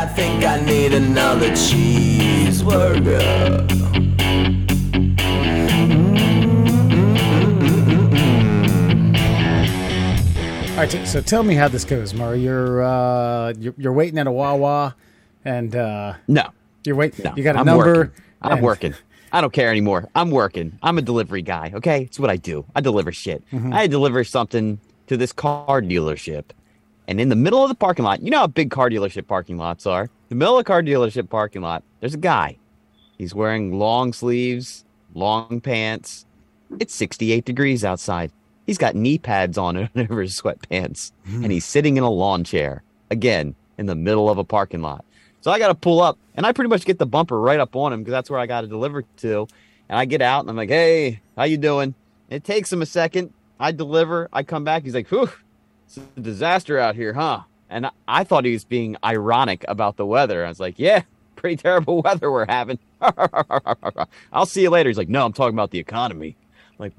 I think I need another cheeseburger. All right, so, so tell me how this goes, Murray. You're uh, you're, you're waiting at a Wawa, and uh, No, you're waiting. no. you got a I'm number. Working. I'm and- working. I don't care anymore. I'm working. I'm a delivery guy. Okay, it's what I do. I deliver shit. Mm-hmm. I deliver something to this car dealership, and in the middle of the parking lot, you know how big car dealership parking lots are. The middle of the car dealership parking lot, there's a guy. He's wearing long sleeves, long pants. It's 68 degrees outside. He's got knee pads on over his sweatpants, hmm. and he's sitting in a lawn chair again in the middle of a parking lot. So I got to pull up, and I pretty much get the bumper right up on him because that's where I got to deliver to. And I get out, and I'm like, "Hey, how you doing?" It takes him a second. I deliver. I come back. He's like, "Whew, it's a disaster out here, huh?" And I, thought he was being ironic about the weather. I was like, "Yeah, pretty terrible weather we're having." I'll see you later. He's like, "No, I'm talking about the economy." I'm like,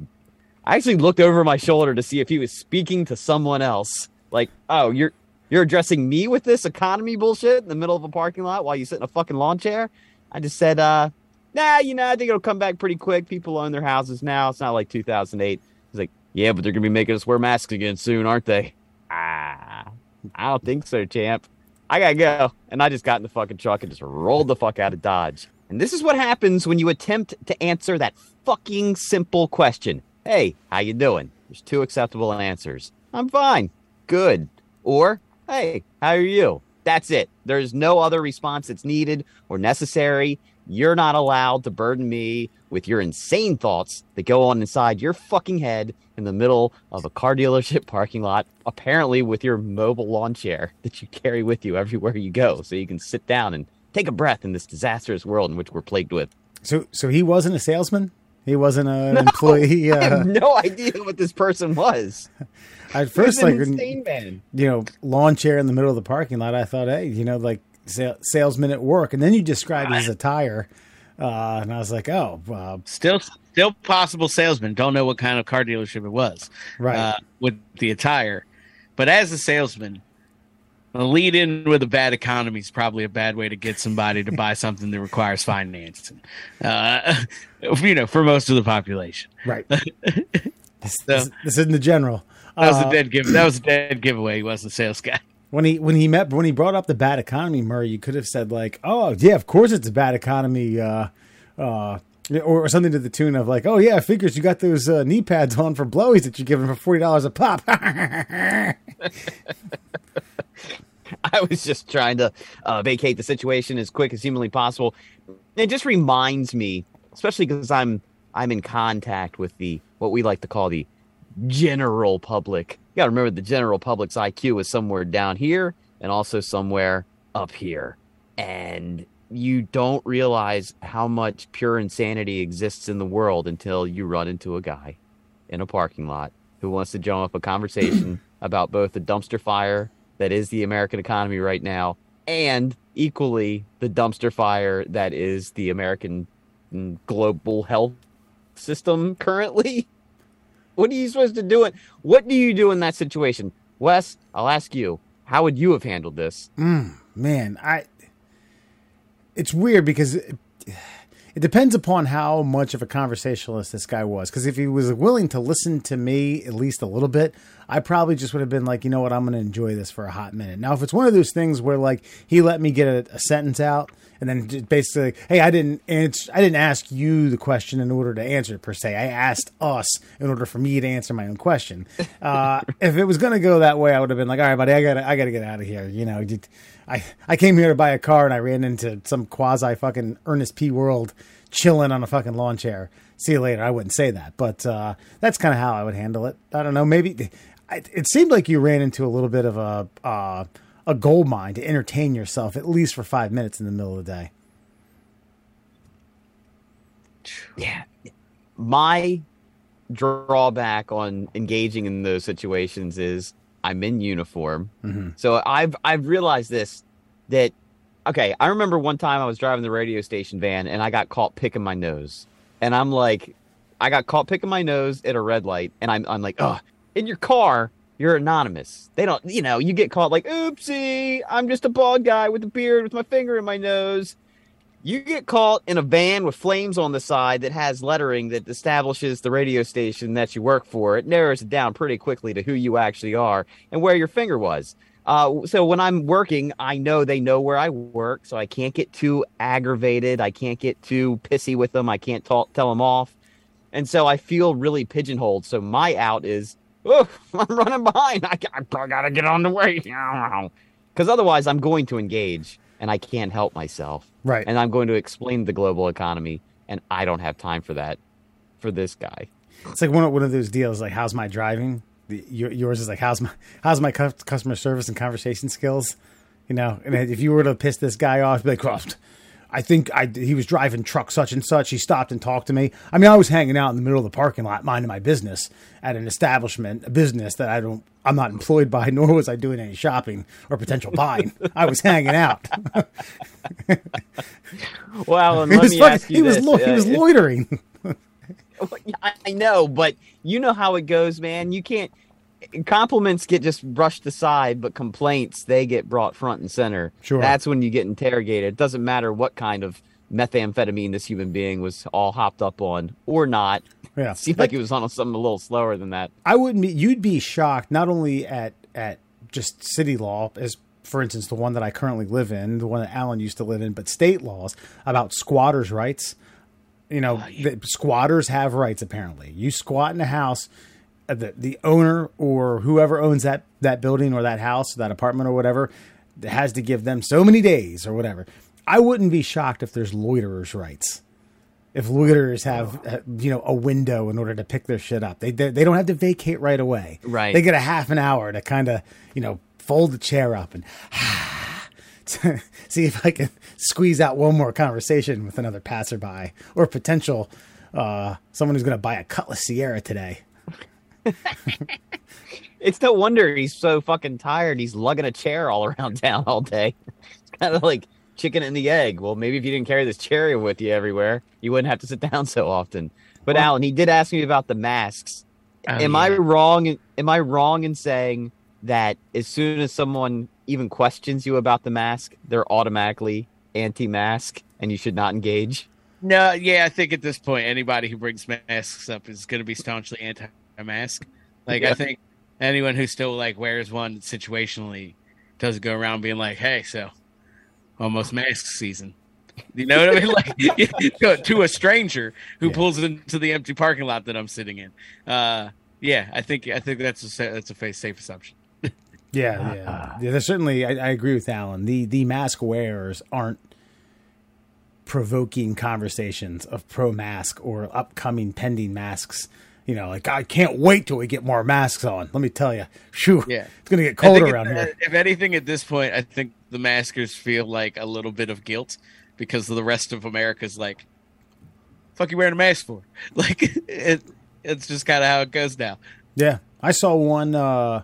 I actually looked over my shoulder to see if he was speaking to someone else. Like, oh, you're you're addressing me with this economy bullshit in the middle of a parking lot while you sit in a fucking lawn chair? I just said, uh, nah, you know, I think it'll come back pretty quick. People own their houses now. It's not like 2008. He's like, yeah, but they're gonna be making us wear masks again soon, aren't they? Ah, I don't think so, champ. I gotta go. And I just got in the fucking truck and just rolled the fuck out of Dodge. And this is what happens when you attempt to answer that fucking simple question. Hey, how you doing? There's two acceptable answers. I'm fine. Good. Or, hey, how are you? That's it. There's no other response that's needed or necessary. You're not allowed to burden me with your insane thoughts that go on inside your fucking head in the middle of a car dealership parking lot, apparently with your mobile lawn chair that you carry with you everywhere you go so you can sit down and take a breath in this disastrous world in which we're plagued with. So so he wasn't a salesman. He wasn't an employee. I Uh, have no idea what this person was. at first, like insane man. you know, lawn chair in the middle of the parking lot. I thought, hey, you know, like sa- salesman at work, and then you described his attire, uh, and I was like, oh, uh, Still, still possible salesman. Don't know what kind of car dealership it was. Right. Uh, with the attire, but as a salesman, a lead in with a bad economy is probably a bad way to get somebody to buy something that requires financing. Uh, you know, for most of the population. right. this, this, this isn't the general. That was Uh, a dead give. That was a dead giveaway. He wasn't a sales guy. When he when he met when he brought up the bad economy, Murray, you could have said like, "Oh yeah, of course it's a bad economy," uh, uh, or, or something to the tune of like, "Oh yeah, figures you got those uh, knee pads on for blowies that you're giving for forty dollars a pop." I was just trying to uh, vacate the situation as quick as humanly possible. It just reminds me, especially because I'm I'm in contact with the what we like to call the general public. Got to remember the general public's IQ is somewhere down here and also somewhere up here, and you don't realize how much pure insanity exists in the world until you run into a guy in a parking lot who wants to drum up a conversation about both the dumpster fire that is the American economy right now and equally the dumpster fire that is the American mm, global health system currently. What are you supposed to do? It? What do you do in that situation? Wes, I'll ask you. How would you have handled this? Mm, man, I it's weird because it, it depends upon how much of a conversationalist this guy was. Because if he was willing to listen to me at least a little bit, I probably just would have been like, you know what, I'm going to enjoy this for a hot minute. Now, if it's one of those things where like he let me get a, a sentence out and then basically, hey, I didn't answer, I didn't ask you the question in order to answer per se. I asked us in order for me to answer my own question. Uh, if it was going to go that way, I would have been like, all right, buddy, I got I got to get out of here. You know, I, I came here to buy a car and I ran into some quasi fucking Ernest P. Worrell chilling on a fucking lawn chair. See you later. I wouldn't say that, but uh, that's kind of how I would handle it. I don't know. Maybe It seemed like you ran into a little bit of a uh, a gold mine to entertain yourself at least for five minutes in the middle of the day. Yeah. My drawback on engaging in those situations is I'm in uniform. So I've I've realized this that okay, I remember one time I was driving the radio station van and I got caught picking my nose. And I'm like I got caught picking my nose at a red light and I'm I'm like, "Oh, in your car, you're anonymous. They don't, you know, you get caught like, oopsie, I'm just a bald guy with a beard with my finger in my nose. You get caught in a van with flames on the side that has lettering that establishes the radio station that you work for. It narrows it down pretty quickly to who you actually are and where your finger was. Uh, so when I'm working, I know they know where I work, so I can't get too aggravated. I can't get too pissy with them. I can't tell them off. And so I feel really pigeonholed. So my out is, I'm running behind. I, I gotta get on the way. Because otherwise, I'm going to engage and I can't help myself. Right. And I'm going to explain the global economy, and I don't have time for that for this guy. It's like one of, one of those deals. Like, how's my driving? The, your, yours is like, how's my how's my cu- customer service and conversation skills? You know, and if you were to piss this guy off, be like, well, I think I he was driving truck such and such. He stopped and talked to me. I mean, I was hanging out in the middle of the parking lot, minding my business at an establishment, a business that I don't, I'm not employed by, nor was I doing any shopping or potential buying. I was hanging out. Well, he let was me fucking- ask you he was this. lo- he uh, was loitering. I I know, but you know how it goes, man. You can't. Compliments get just brushed aside, but complaints they get brought front and center. Sure. That's when you get interrogated. It doesn't matter what kind of methamphetamine this human being was all hopped up on or not. Yeah. It seemed like he was on something a little slower than that. I wouldn't be. You'd be shocked not only at at just city law, as for instance the one that I currently live in, the one that Alan used to live in, but state laws about squatters' rights. You know, oh, the, squatters have rights. Apparently, you squat in a house, the the owner or whoever owns that that building or that house, that apartment or whatever, has to give them so many days or whatever. I wouldn't be shocked if there's loiterers' rights if loiterers have uh, you know a window in order to pick their shit up they they, they don't have to vacate right away Right. they get a half an hour to kind of you know fold the chair up and see if i can squeeze out one more conversation with another passerby or potential uh someone who's going to buy a Cutlass Ciera today It's no wonder he's so fucking tired. He's lugging a chair all around town all day. It's kind of like chicken and the egg. Well, maybe if you didn't carry this chair with you everywhere, you wouldn't have to sit down so often. But Alan, he did ask me about the masks. Oh, am I wrong? Am I wrong in saying that as soon as someone even questions you about the mask, they're automatically anti-mask and you should not engage? No, yeah, I think at this point, anybody who brings masks up is going to be staunchly anti-mask. Like, Yeah. I think anyone who still like wears one situationally doesn't go around being like, "Hey, so almost mask season." You know what I mean? Like go to a stranger who Yeah. pulls into the empty parking lot that I'm sitting in. Uh, yeah, I think I think that's a that's a safe assumption. yeah yeah yeah there's certainly I, I agree with alan the the mask wearers aren't provoking conversations of pro mask or upcoming pending masks you know like i can't wait till we get more masks on let me tell you shoo Yeah. it's gonna get cold around here If anything, at this point, I think the maskers feel like a little bit of guilt because the rest of America's like, "Fuck you wearing a mask for?" Like it, it's just kind of how it goes now. Yeah, I saw one. Uh,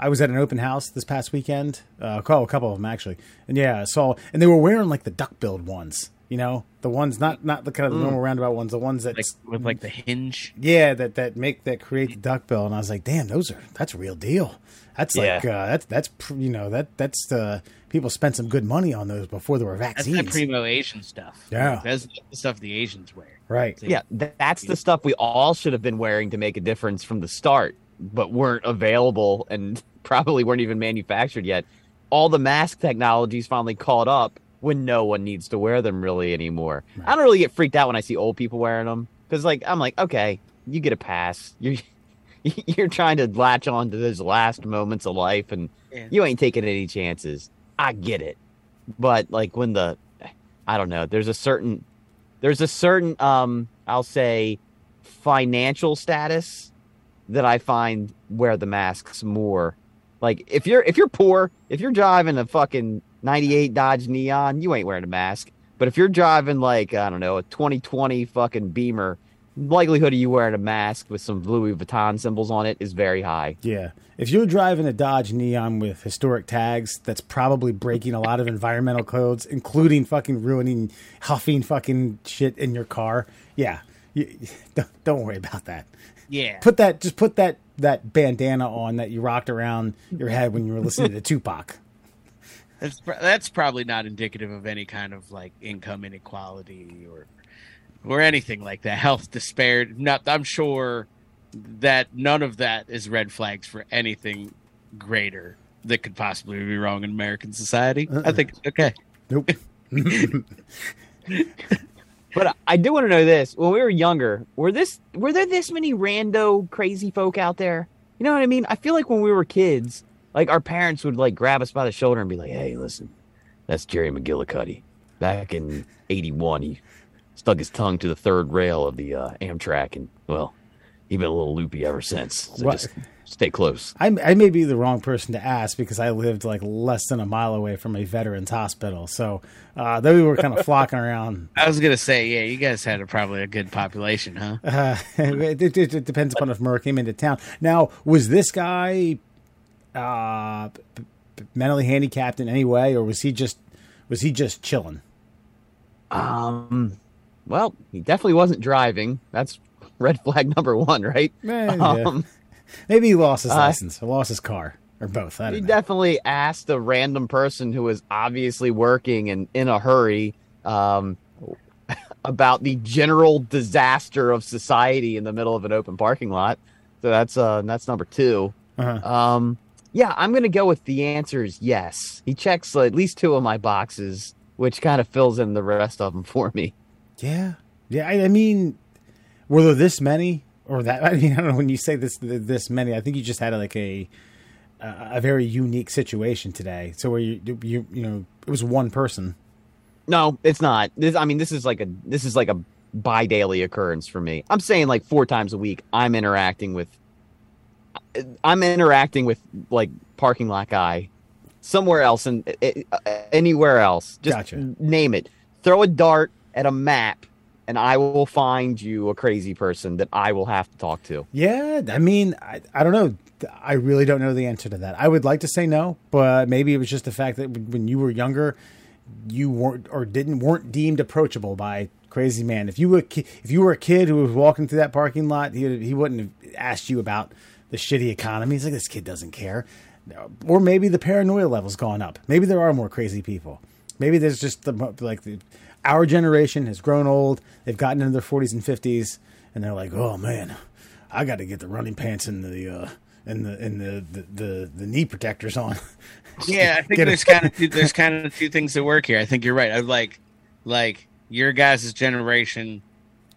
I was at an open house this past weekend. Uh, call a couple of them actually, and yeah, I saw, and they were wearing like the duck billed ones. You know, the ones not not the kind of the normal roundabout ones, the ones that Like with like the hinge. yeah that that make that create the duck bill. And I was like, damn, those are that's a real deal. That's like uh, that's that's you know that that's the people spent some good money on those before there were vaccines. That's the primo Asian stuff. Yeah. that's the stuff the Asians wear. right. Yeah, th- that's the stuff we all should have been wearing to make a difference from the start, but weren't available and probably weren't even manufactured yet. All the mask technologies finally caught up when no one needs to wear them really anymore. I don't really get freaked out when I see old people wearing them because, like, I'm like, okay, you get a pass. You're you're trying to latch on to those last moments of life, and Yeah. you ain't taking any chances. I get it, but like when the, I don't know, there's a certain there's a certain um i'll say financial status that i find wear the masks more like if you're if you're poor if you're driving a fucking 98 dodge neon you ain't wearing a mask but if you're driving like i don't know a 2020 fucking beamer likelihood of you wearing a mask with some louis vuitton symbols on it is very high Yeah. If you're driving a Dodge Neon with historic tags, that's probably breaking a lot of environmental codes, including fucking ruining, huffing fucking shit in your car. Yeah. You, don't, don't worry about that. Yeah, Put that, just put that that bandana on that you rocked around your head when you were listening to Tupac. That's that's probably not indicative of any kind of like income inequality or or anything like that. Health disparity. Not. I'm sure that none of that is red flags for anything greater that could possibly be wrong in American society. Uh-uh. I think okay. Nope. But I do want to know this: when we were younger, were this were there this many rando crazy folk out there? You know what I mean? I feel like when we were kids, like our parents would like grab us by the shoulder and be like, "Hey, listen, that's Jerry McGillicuddy. Back in '81, he stuck his tongue to the third rail of the uh, Amtrak, and well, he's been a little loopy ever since. So What? just stay close." I, I may be the wrong person to ask because I lived like less than a mile away from a veterans hospital. So uh, though we were kind of flocking around, I was gonna say, yeah, you guys had a, probably a good population, huh? uh, it, it, it depends upon if Murr came into town. Now, was this guy uh, mentally handicapped in any way, or was he just was he just chilling? Um, well, he definitely wasn't driving. That's red flag number one, right? Eh, yeah. Um, Maybe he lost his uh, license or lost his car or both. I He know. definitely asked a random person who was obviously working and in a hurry um, about the general disaster of society in the middle of an open parking lot. So that's uh that's number two. Uh-huh. Um, yeah, I'm gonna go with the answer is yes. He checks at least two of my boxes, which kind of fills in the rest of them for me. Yeah, yeah. I, I mean, were there this many or that? I mean, I don't know. When you say this this many, I think you just had like a a, a very unique situation today. So where you you you know it was one person. No, it's not. This, I mean, this is like a this is like a bi daily occurrence for me. I'm saying like four times a week. I'm interacting with. I'm interacting with like parking lot guy, somewhere else and uh, anywhere else. Just Gotcha. name it. Throw a dart at a map, and I will find you a crazy person that I will have to talk to. Yeah, I mean, I, I don't know. I really don't know the answer to that. I would like to say no, but maybe it was just the fact that when you were younger, you weren't or didn't weren't deemed approachable by crazy man. If you were if you were a kid who was walking through that parking lot, he he wouldn't have asked you about the shitty economy. He's like, this kid doesn't care. Or maybe the paranoia level's gone up. Maybe there are more crazy people. Maybe there's just the like the, our generation has grown old. They've gotten into their 40s and 50s, and they're like, oh man, I got to get the running pants and the uh, and the and the, the the the knee protectors on. Yeah, I think there's kind of two, there's kind of two things that work here. I think you're right. I like like your guys' generation,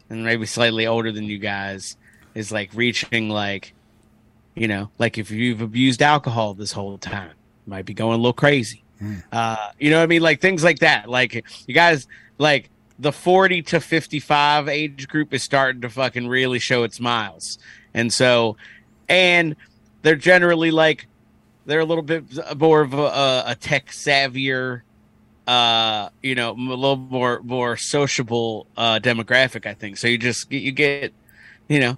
and maybe slightly older than you guys, is like reaching like, you know, like if you've abused alcohol this whole time, might be going a little crazy. Uh, you know what I mean? Like things like that. Like you guys like the 40 to 55 age group is starting to fucking really show its miles. And so and they're generally like they're a little bit more of a, a tech savvier uh you know a little more more sociable uh demographic i think so you just you get you know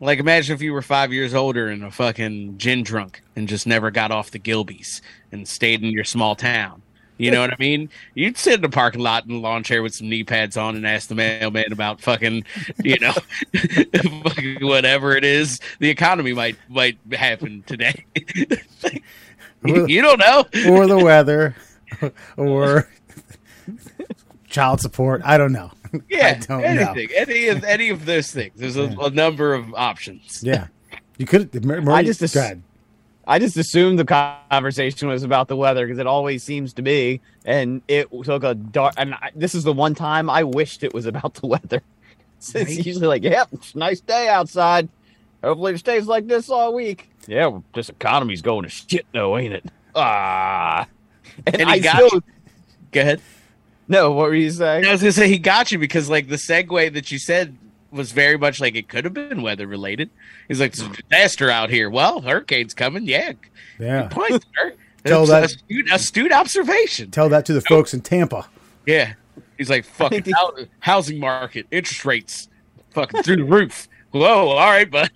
like imagine if you were five years older and a fucking gin drunk and just never got off the Gilbey's and stayed in your small town you know what I mean? You'd sit in the parking lot in a lawn chair with some knee pads on and ask the mailman about fucking, you know, whatever it is. The economy might might happen today. you don't know. or the weather, or child support. I don't know. Yeah, I don't know. anything, any of any of those things. There's a, a number of options. Yeah, you could. Murray, I just ass- I just assumed the conversation was about the weather because it always seems to be, and it took a dark. And I, this is the one time I wished it was about the weather. it's Right. usually like, "Yep, it's a nice day outside. Hopefully, it stays like this all week." Yeah, well, this economy's going to shit, though, ain't it? Ah, and, And I got still Go ahead. No. What were you saying? I was gonna say he got you because like the segue that you said was very much like it could have been weather related. He's like, "There's a disaster out here. Well, hurricane's coming. Yeah, Yeah, good point, sir. Tell that- astute, astute observation. tell that to the folks in Tampa. Yeah. He's like, fucking think housing market, interest rates, fucking through the roof. Whoa, all right, but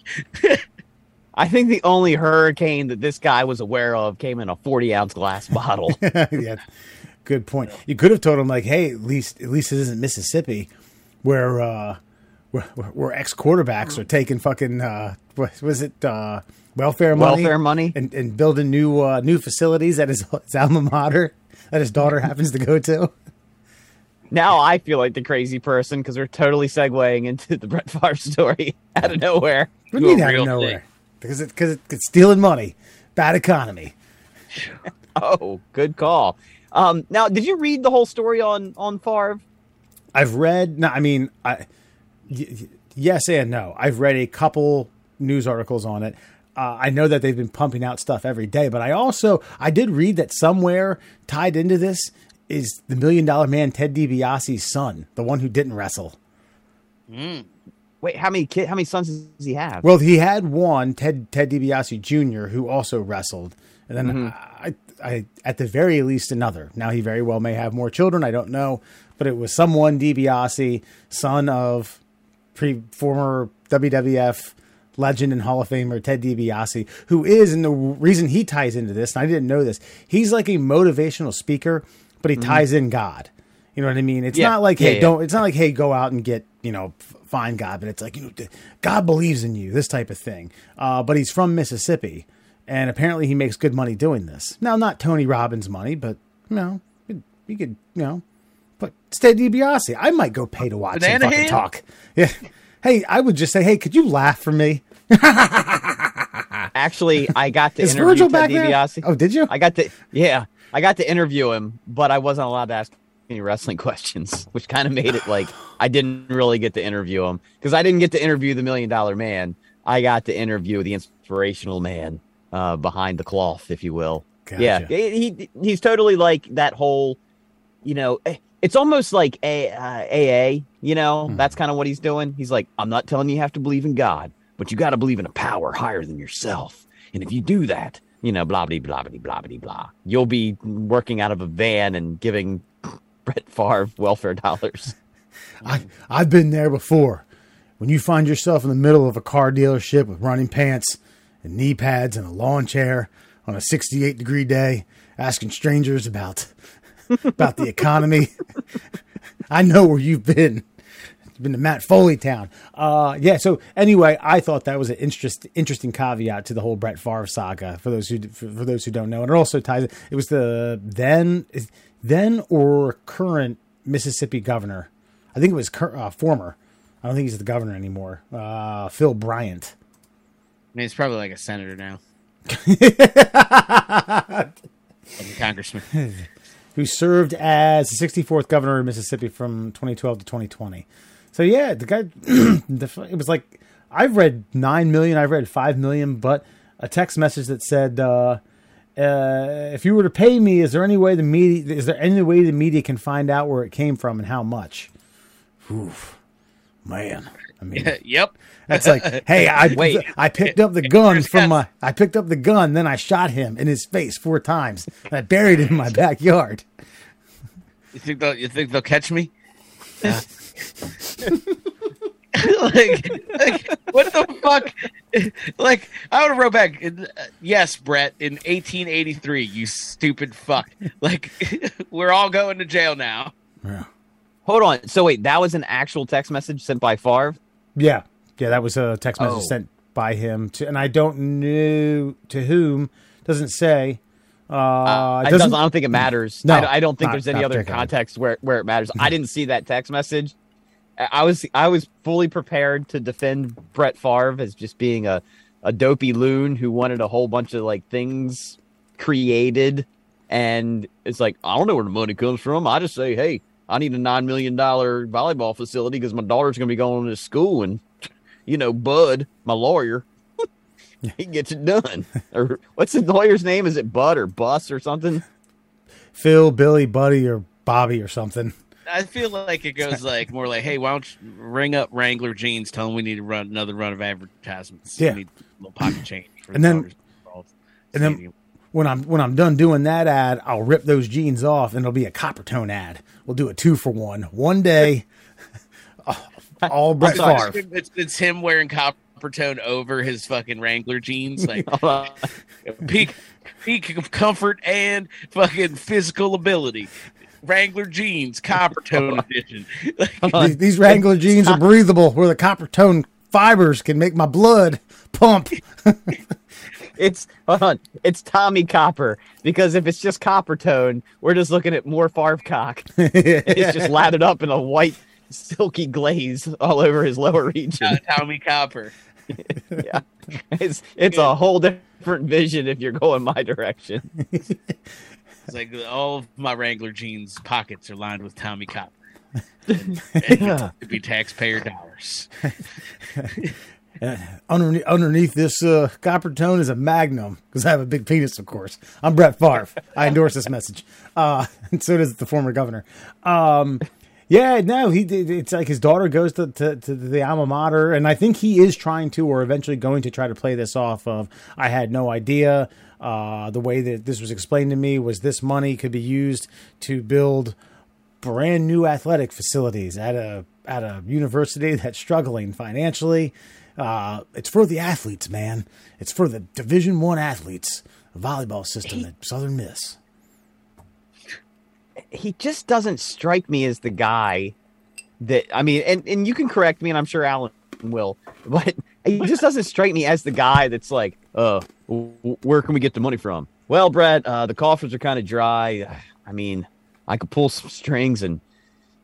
I think the only hurricane that this guy was aware of came in a forty ounce glass bottle. yeah, good point. You could have told him like, "Hey, at least at least it isn't Mississippi, where uh, where, where, where ex quarterbacks are taking fucking uh, what was it uh, welfare money, Welfare money? and, and building new uh, new facilities at his, his alma mater that his daughter happens to go to. Now I feel like the crazy person because we're totally segueing into the Brett Favre story out of nowhere. What do you mean out of real nowhere? thing. Because it because it, it's stealing money, bad economy. Oh, good call. Um, now, did you read the whole story on on Favre? I've read. No, I mean, I y- y- yes and no. I've read a couple news articles on it. Uh, I know that they've been pumping out stuff every day, but I also I did read that somewhere tied into this is the Million Dollar Man Ted DiBiase's son, the one who didn't wrestle. Wait, how many kid? How many sons does he have? Well, he had one Ted Ted DiBiase Jr. who also wrestled, and then I, I at the very least another. Now he very well may have more children. I don't know, but it was someone DiBiase, son of pre former WWF legend and Hall of Famer Ted DiBiase, who is, and the reason he ties into this, and I didn't know this, he's like a motivational speaker, but he ties in God. You know what I mean? It's Yeah. not like Yeah, hey, yeah. don't. It's not like hey, go out and get you know find God, but it's like you know, God believes in you, this type of thing. Uh, but he's from Mississippi, and apparently he makes good money doing this. Now, not Tony Robbins money, but you know, you could you know, but Ted DiBiase, I might go pay to watch him fucking hand? talk. Yeah. Hey, I would just say, hey, could you laugh for me? Actually, I got to Is interview Virgil Ted back there? Oh, did you? I got to yeah, I got to interview him, but I wasn't allowed to ask any wrestling questions, which kind of made it like I didn't really get to interview him because I didn't get to interview the Million Dollar Man. I got to interview the inspirational man uh, behind the cloth, if you will. Yeah, Gotcha. he, he he's totally like that whole, you know, eh, it's almost like a uh, AA. You know, Hmm. that's kind of what he's doing. He's like, I'm not telling you you have to believe in God, but you got to believe in a power higher than yourself. And if you do that, you know, blah blah blah blah blah blah blah, you'll be working out of a van and giving Brett Favre welfare dollars. I, I've been there before. When you find yourself in the middle of a car dealership with running pants and knee pads and a lawn chair on a 68 degree day, asking strangers about about the economy, I know where you've been. You've been to Matt Foley town. Uh, yeah. So anyway, I thought that was an interest, interesting caveat to the whole Brett Favre saga. For those who for, for those who don't know, and it also ties. It was the then then or current Mississippi governor. I think it was cur- uh, former. I don't think he's the governor anymore. Uh, Phil Bryant. I mean, he's probably like a senator now. like a congressman. who served as the 64th governor of Mississippi from 2012 to 2020. So yeah, the guy, the, it was like I've read nine million, I've read five million, but a text message that said, uh, uh, "If you were to pay me, is there any way the media is there any way the media can find out where it came from and how much?" Oof, man, I mean. yep. That's like, hey, I Wait. I picked up the gun from my I picked up the gun, then I shot him in his face four times, and I buried him in my backyard. You think they'll you think they'll catch me? like, like, what the fuck? like, I would have wrote back. uh, Yes, Brett, in 1883, you stupid fuck. Like, we're all going to jail now. Yeah, Hold on. So wait, that was an actual text message sent by Favre. yeah, yeah. That was a text message Oh. sent by him to, and I don't know to whom. Doesn't say. Uh, Uh, it doesn't, I don't think it matters. No, I, I don't think not- there's any other context where, where it matters. I didn't see that text message. I I was I was fully prepared to defend Brett Favre as just being a, a dopey loon who wanted a whole bunch of like things created, and it's like I don't know where the money comes from. I just say, hey, I need a nine million dollar volleyball facility because my daughter's going to be going to school, and you know, Bud, my lawyer, he gets it done. or what's the lawyer's name? Is it Bud or Bus or something? Phil, Billy, Buddy, or Bobby or something. I feel like it goes like more like, hey, why don't you ring up Wrangler Jeans? Tell them we need to run another run of advertisements. Yeah. we need a little pocket change. For And the then- and then- When I'm when I'm done doing that ad, I'll rip those jeans off, and it'll be a Coppertone ad. We'll do a two for one, one day. all Brett. Favre. it's, it's him wearing Coppertone over his fucking Wrangler jeans, like peak peak of comfort and fucking physical ability. Wrangler jeans, Coppertone edition. These, these Wrangler jeans are breathable, where the Coppertone fibers can make my blood pump. It's hold on. It's Tommie Copper because if it's just Coppertone, we're just looking at more Favre cock. It's just lathered up in a white silky glaze all over his lower region. Uh, Tommie Copper. yeah, it's it's a whole different vision if you're going my direction. It's like all of my Wrangler jeans pockets are lined with Tommie Copper. And, and Yeah. it'd be taxpayer dollars. underneath, underneath this uh, Coppertone is a magnum because I have a big penis, of course. I'm Brett Favre. I endorse this message. Uh, and so does the former governor. Um, yeah, no, he. did. It's like his daughter goes to, to, to the alma mater, and I think he is trying to, or eventually going to try to play this off of. I had no idea. Uh, the way that this was explained to me was this money could be used to build brand new athletic facilities at a at a university that's struggling financially. Uh, it's for the athletes, man. It's for the Division One athletes. Volleyball system at Southern Miss. He just doesn't strike me as the guy that I mean, and, and you can correct me, and I'm sure Alan will, but he just doesn't strike me as the guy that's like, uh, where can we get the money from? Well, Brett, uh, the coffers are kind of dry. I mean, I could pull some strings and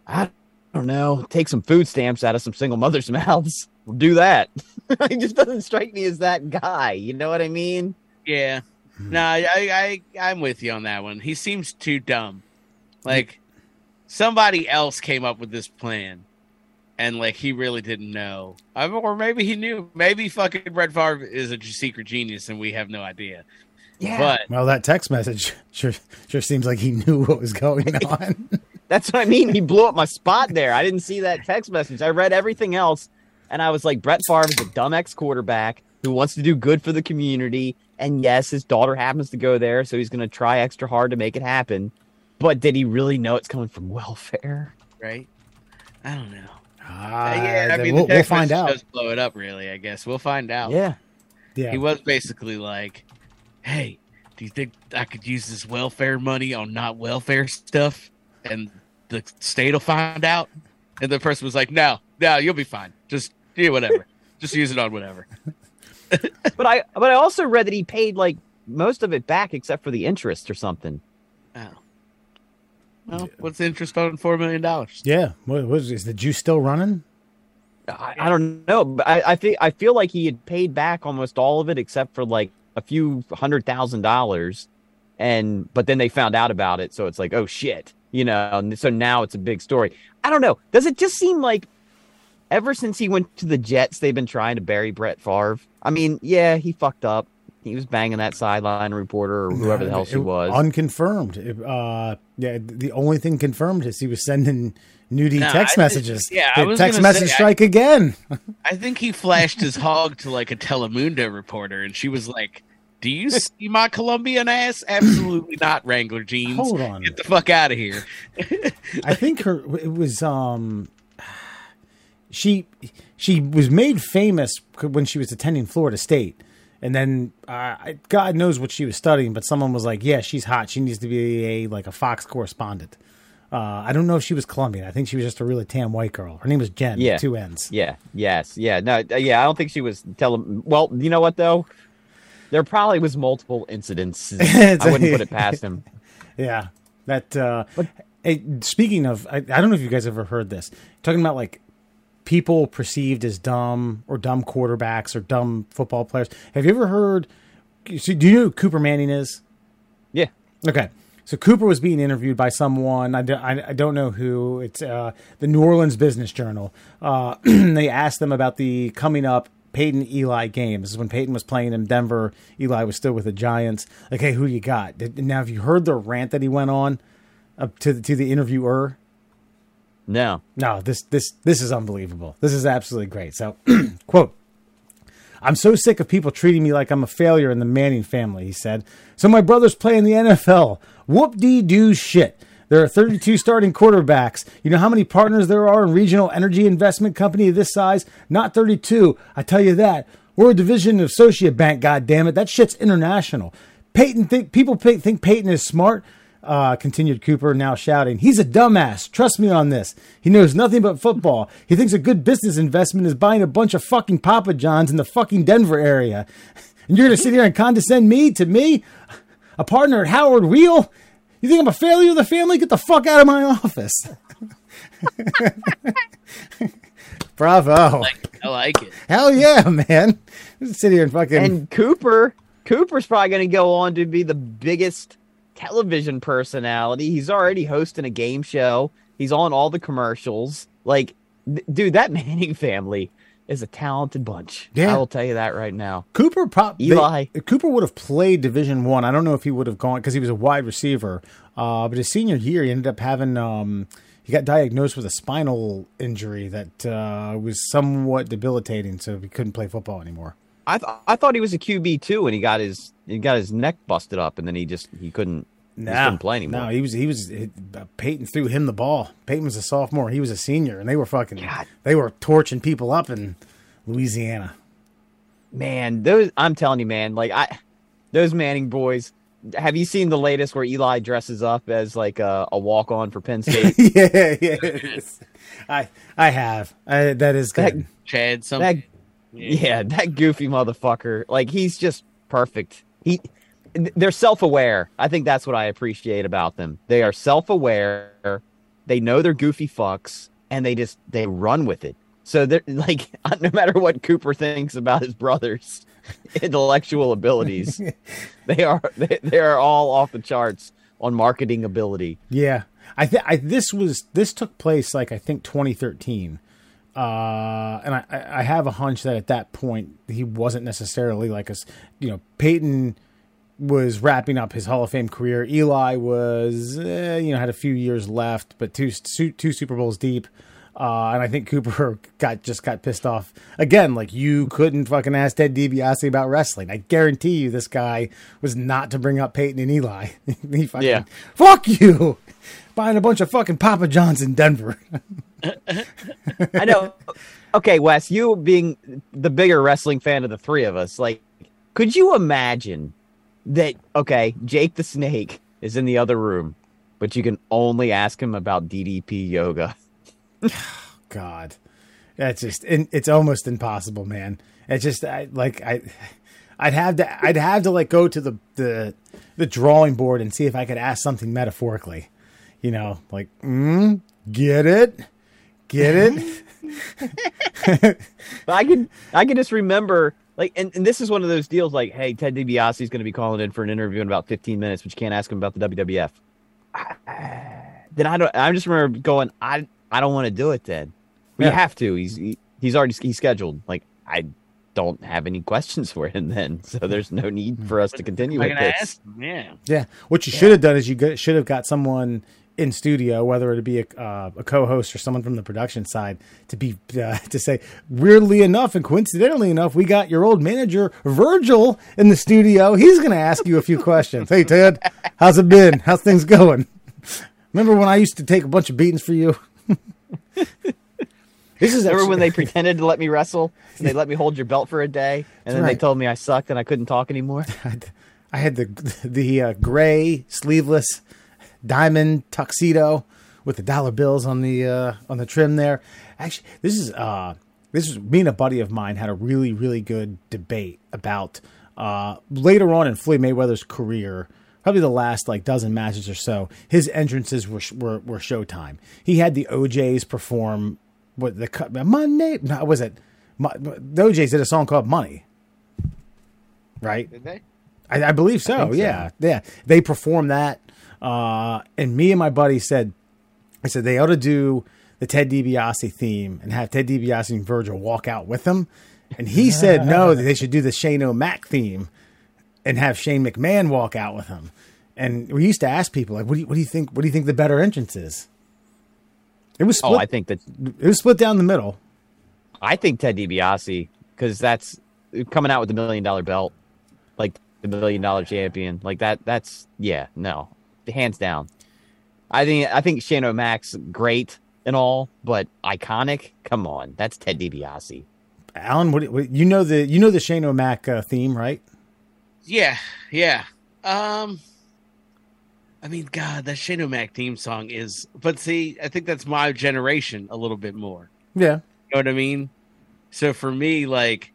I don't know, take some food stamps out of some single mothers' mouths. We'll do that. he just doesn't strike me as that guy. You know what I mean? Yeah. No, I, I I'm with you on that one. He seems too dumb. Like somebody else came up with this plan, and like he really didn't know, I mean, or maybe he knew. Maybe fucking Brett Favre is a secret genius, and we have no idea. Yeah. But Well, that text message sure sure seems like he knew what was going on. That's what I mean. He blew up my spot there. I didn't see that text message. I read everything else, and I was like, Brett Favre is a dumb ex quarterback who wants to do good for the community. And yes, his daughter happens to go there, so he's going to try extra hard to make it happen. But did he really know it's coming from welfare? right, I don't know. Ah, yeah, I mean, we'll, the we'll find out. Does blow it up, really? I guess we'll find out. Yeah. Yeah, He was basically like, "Hey, do you think I could use this welfare money on not welfare stuff, and the state will find out?" And the person was like, "No, no, you'll be fine. Just do whatever. Just use it on whatever." But I but I also read that he paid like most of it back except for the interest or something. Well, what's the interest on four million dollars? yeah. What was is the juice still running? I, I don't know, but I, I think I feel like he had paid back almost all of it except for like a few hundred thousand dollars, and but then they found out about it, so it's like, oh shit, you know. And so now it's a big story. I don't know. Does it just seem like ever since he went to the Jets, they've been trying to bury Brett Favre? I mean, yeah, he fucked up. He was banging that sideline reporter or whoever the hell she was. Unconfirmed. Uh, yeah, the only thing confirmed is he was sending nudie No, text I messages. yeah, I was text message say, I- strike again. I think he flashed his hog to like a Telemundo reporter, and she was like, "Do you see my Colombian ass? Absolutely not, Wrangler jeans. Hold on. get the fuck out of here." I think her it was um she she was made famous when she was attending Florida State. And then uh, God knows what she was studying, but someone was like, "Yeah, she's hot. She needs to be a like a Fox correspondent." Uh, I don't know if she was Colombian. I think she was just a really tan white girl. Her name was Jen. Yeah. two N's. Yeah. Yes. Yeah. No. uh, Yeah. I don't think she was telling. Well, you know what though? There probably was multiple incidents. I wouldn't put it past him. Yeah, that. Uh, hey, speaking of, I, I don't know if you guys ever heard this. Talking about like people perceived as dumb or dumb quarterbacks or dumb football players. Have you ever heard? So do you know who Cooper Manning is? Yeah. Okay. So Cooper was being interviewed by someone. I, do, I, I don't know who. It's uh, the New Orleans Business Journal. Uh, they asked them about the coming up Peyton Eli game. This is when Peyton was playing in Denver. Eli was still with the Giants. Like, hey, who you got? Did, now, have you heard the rant that he went on uh, to the, to the interviewer? No. No, this this this is unbelievable. This is absolutely great. So, quote. I'm so sick of people treating me like I'm a failure in the Manning family, he said. So my brothers play in the NFL. Whoop dee doo shit. There are 32 starting quarterbacks. You know how many partners there are in regional energy investment company of this size? Not 32. I tell you that. We're a division of Associate Bank, God damn it. That shit's international. Peyton think people think Peyton is smart. Uh, continued Cooper, now shouting, He's a dumbass. Trust me on this. He knows nothing but football. He thinks a good business investment is buying a bunch of fucking Papa Johns in the fucking Denver area. And you're going to sit here and condescend me to me, a partner at Howard Weil? You think I'm a failure of the family? Get the fuck out of my office. Bravo. I like it. Hell yeah, man. Just sit here and fucking. And Cooper, Cooper's probably going to go on to be the biggest television personality. He's already hosting a game show. He's on all the commercials. Like, th- dude, that Manning family is a talented bunch. Yeah. I will tell you that right now. Cooper pop Eli. they- Cooper would have played Division One. I. I don't know if he would have gone because he was a wide receiver. Uh, but his senior year, he ended up having um, he got diagnosed with a spinal injury that uh, was somewhat debilitating, so he couldn't play football anymore. I th- I thought he was a QB too, and he got his he got his neck busted up, and then he just he couldn't he just couldn't play anymore. No, he was he was it, uh, Peyton threw him the ball. Peyton was a sophomore, he was a senior, and they were fucking God. they were torching people up in Louisiana. man, those I'm telling you, man, like I those Manning boys. Have you seen the latest where Eli dresses up as like a, a walk on for Penn State? yeah, yeah. it's- I I have. I, that is That- good. Chad, that something. Yeah, that goofy motherfucker. Like he's just perfect. He they're self-aware. I think that's what I appreciate about them. They are self-aware. They know they're goofy fucks and they just they run with it. So they're like no matter what Cooper thinks about his brothers intellectual abilities, they are they, they are all off the charts on marketing ability. Yeah, I think I this was this took place like I think 2013, uh, and I I have a hunch that at that point he wasn't necessarily like a you know Peyton was wrapping up his Hall of Fame career. Eli was eh, you know had a few years left, but two two Super Bowls deep. Uh, and I think Cooper got just got pissed off again. Like you couldn't fucking ask Ted DiBiase about wrestling. I guarantee you, this guy was not to bring up Peyton and Eli. he fucking, Yeah. fuck you, buying a bunch of fucking Papa Johns in Denver. I know. Okay, Wes, you being the bigger wrestling fan of the three of us, like, could you imagine that? Okay, Jake the Snake is in the other room, but you can only ask him about DDP yoga. God, that's just it's almost impossible, man. It's just I, like I, I'd have to I'd have to like go to the the the drawing board and see if I could ask something metaphorically, you know, like mm, get it, get it. But I can I can just remember like, and, and this is one of those deals. Like, hey, Ted DiBiase is going to be calling in for an interview in about 15 minutes, but you can't ask him about the WWF. then I don't. I just remember going, I I don't want to do it. Then we Yeah. have to. He's he, he's already he's scheduled. Like I don't have any questions for him then, so there's no need for us to continue with this. ask. Yeah. Yeah, what you should have done is you should have got someone in studio, whether it be a, uh, a co-host or someone from the production side, to be uh, to say. Weirdly enough, and coincidentally enough, we got your old manager Virgil in the studio. He's going to ask you a few questions. Hey Ted, how's it been? How's things going? Remember when I used to take a bunch of beatings for you? this is Remember actually- when they pretended to let me wrestle and they let me hold your belt for a day, and then right. they told me I sucked and I couldn't talk anymore? I had the the uh, gray sleeveless diamond tuxedo with the dollar bills on the uh, on the trim there. Actually, this is uh this is me and a buddy of mine had a really really good debate about uh later on in Floyd Mayweather's career. Probably the last like dozen matches or so, his entrances were were, were Showtime. He had the O'Jays perform what the cut Monday. No, was it? Mo- The O'Jays did a song called Money, right? Did they? I, I believe so. so. yeah, yeah. They performed that, uh, and me and my buddy said, I said they ought to do the Ted DiBiase theme and have Ted DiBiase and Virgil walk out with them. And he said no, that they should do the Shane O'Mac theme and have Shane McMahon walk out with him. And we used to ask people like, what do you, what do you think? What do you think the better entrance is? It was split. Oh, I think that it was split down the middle. I think Ted DiBiase because that's coming out with the million dollar belt, like the million dollar champion, like that. That's yeah, no, hands down. I think I think Shane O'Mac's great and all, but iconic. Come on, that's Ted DiBiase. Alan, what, what you know the you know the Shane O'Mac uh, theme, right? Yeah, yeah. Um, I mean, God, that Shane O'Mac theme song is. But see, I think that's my generation a little bit more. Yeah. You know what I mean? So for me, like,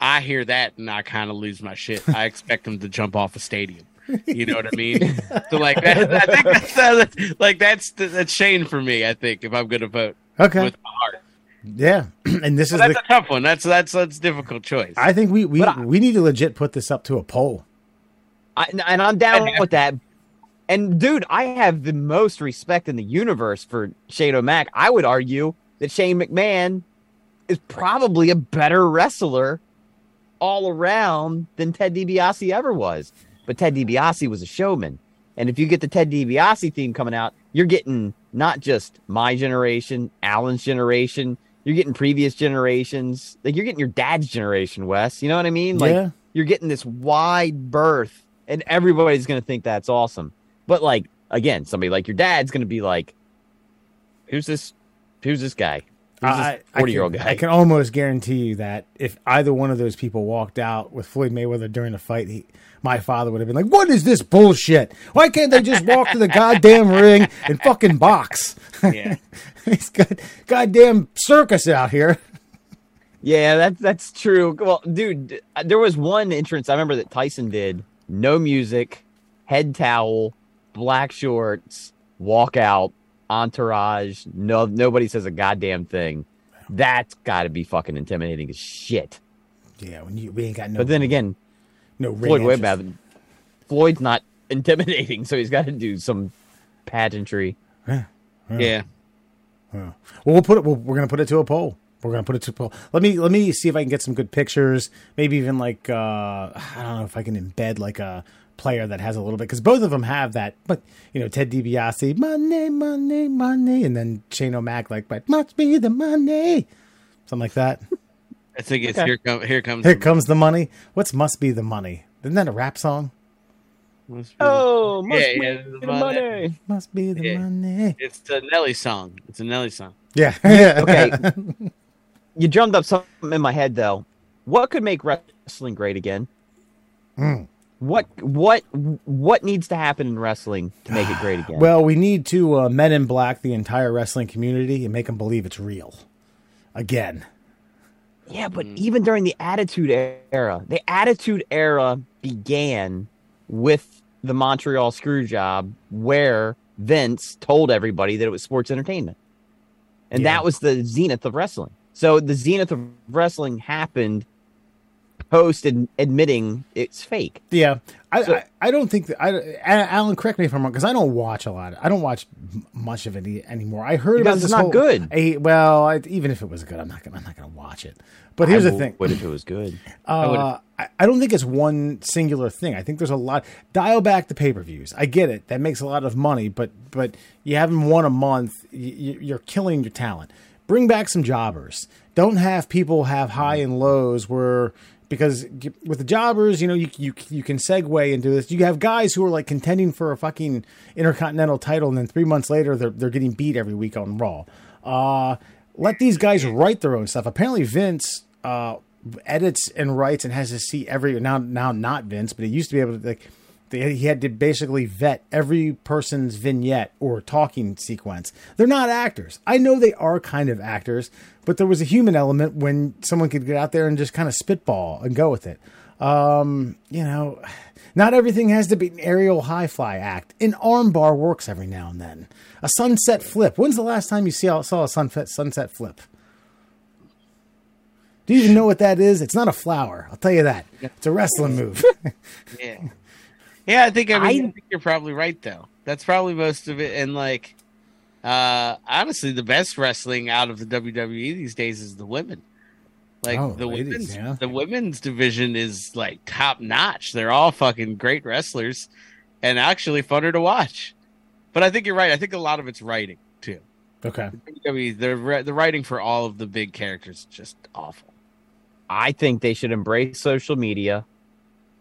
I hear that and I kind of lose my shit. I expect them to jump off a stadium. You know what I mean? so like, that, I think that's uh, like that's that's Shane for me. I think if I'm gonna vote Okay. with my heart, yeah. and this is that's the. a tough one. That's that's that's a difficult choice. I think we we, But I- we need to legit put this up to a poll. I, and I'm down I- with that. And dude, I have the most respect in the universe for Shane O'Mac. I would argue that Shane McMahon is probably a better wrestler all around than Ted DiBiase ever was. But Ted DiBiase was a showman. And if you get the Ted DiBiase theme coming out, you're getting not just my generation, Alan's generation, you're getting previous generations. Like you're getting your dad's generation, Wes. You know what I mean? Like Yeah. you're getting this wide berth and everybody's going to think that's awesome. But like again, somebody like your dad's going to be like who's this who's this guy? I, 40-year-old can- guy? I can almost guarantee you that if either one of those people walked out with Floyd Mayweather during the fight, he, my father would have been like, "What is this bullshit? Why can't they just walk to the goddamn ring and fucking box? yeah. He's got goddamn circus out here." Yeah, that's that's true. Well, dude, uh, there was one entrance I remember that Tyson did. No music, head towel, black shorts, walk out, entourage. No, nobody says a goddamn thing. That's got to be fucking intimidating as shit. Yeah, when you we ain't got no. But then again, no Floyd entrance. Mayweather, Floyd's not intimidating, so he's got to do some pageantry. Yeah. Well, we'll put it. We'll, we're gonna put it to a poll. We're gonna put it to a poll. Let me let me see if I can get some good pictures. Maybe even like uh, I don't know if I can embed like a player that has a little bit because both of them have that. But you know, Ted DiBiase, money, money, money, and then Shane O'Mac like, but must be the money, something like that. I think it's Okay. here come here comes Here comes the money. What's must be the money? Isn't that a rap song? Oh, must Yeah, be yeah, the the money. Must be the Yeah. money. It's a Nelly song. It's a Nelly song. Yeah. Okay. you drummed up something in my head though. What could make wrestling great again? Hmm. What what what needs to happen in wrestling to make it great again? Well, we need to uh, men in black the entire wrestling community and make them believe it's real. Again. yeah, but even during the Attitude Era, the Attitude Era began with the Montreal Screwjob, where Vince told everybody that it was sports entertainment, and Yeah. that was the zenith of wrestling. So the zenith of wrestling happened post ad- admitting it's fake. Yeah, I, So- I, I don't think that. I, Alan, correct me if I'm wrong, because I don't watch a lot. I don't watch much of it e- anymore. I heard about Because this it's not whole- good. I, well, I, even if it was good, I'm not gonna. I'm not gonna watch it. But here's I the thing. what if it was good. Uh, I, I don't think it's one singular thing. I think there's a lot. Dial back the pay per views. I get it. That makes a lot of money, but but you haven't won a month. You, you're killing your talent. Bring back some jobbers. Don't have people have high and lows where because with the jobbers, you know, you you you can segue into this. You have guys who are like contending for a fucking intercontinental title, and then three months later they're they're getting beat every week on Raw. Uh, let these guys write their own stuff. Apparently, Vince uh, edits and writes and has to see every now now not Vince, but he used to be able to like they, he had to basically vet every person's vignette or talking sequence. They're not actors. I know they are kind of actors, but there was a human element when someone could get out there and just kind of spitball and go with it. Um, you know, not everything has to be an aerial high fly act. An armbar works every now and then. A sunset flip. When's the last time you see, saw a sunset sunset flip? Do you even know what that is? It's not a flower. I'll tell you that. It's a wrestling move. Yeah. Yeah, I think I, mean, I, I- think you're probably right though. That's probably most of it. And like, uh, honestly, the best wrestling out of the WWE these days is the women. Like Oh, the ladies, women's, yeah. the women's division is like top notch. They're all fucking great wrestlers, and actually funner to watch. But I think you're right. I think a lot of it's writing too. okay. WWE, the the writing for all of the big characters is just awful. I think they should embrace social media,